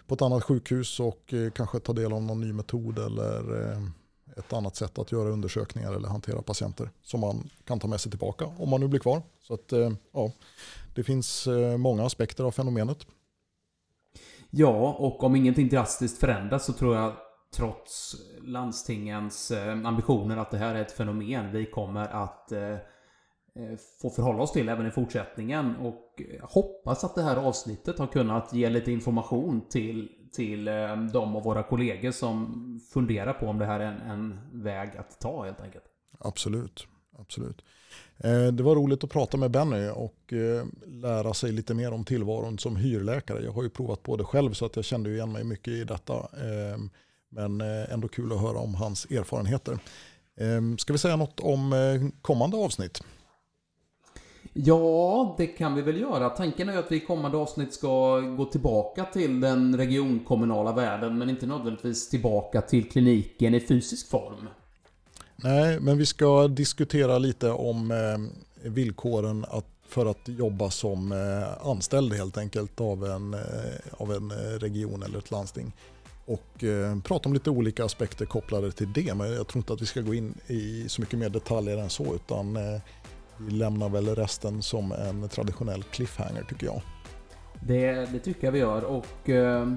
på ett annat sjukhus och eh, kanske ta del av någon ny metod eller eh, ett annat sätt att göra undersökningar eller hantera patienter som man kan ta med sig tillbaka om man nu blir kvar. Så att, eh, ja, det finns eh, många aspekter av fenomenet. Ja, och om ingenting drastiskt förändras så tror jag trots landstingens eh, ambitioner att det här är ett fenomen vi kommer att eh, eh, få förhålla oss till även i fortsättningen. Och hoppas att det här avsnittet har kunnat ge lite information till, till de av våra kollegor som funderar på om det här är en, en väg att ta helt enkelt. Absolut. Absolut. Det var roligt att prata med Benny och lära sig lite mer om tillvaron som hyrläkare. Jag har ju provat på det själv så att jag kände igen mig mycket i detta. Ehm, men eh, ändå kul att höra om hans erfarenheter. Ehm, ska vi säga något om eh, kommande avsnitt? Ja, det kan vi väl göra. Tanken är att vi i kommande avsnitt ska gå tillbaka till den regionkommunala världen, men inte nödvändigtvis tillbaka till kliniken i fysisk form. Nej, men vi ska diskutera lite om eh, villkoren att, för att jobba som anställd helt enkelt av en, av en region eller ett landsting och eh, prata om lite olika aspekter kopplade till det. Men jag tror inte att vi ska gå in i så mycket mer detaljer än så utan eh, vi lämnar väl resten som en traditionell cliffhanger tycker jag. Det, det tycker jag vi gör och eh,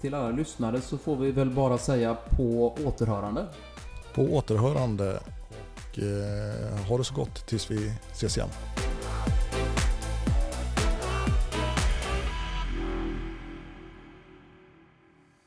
till alla lyssnare så får vi väl bara säga på återhörande. På återhörande och ha det så gott tills vi ses igen.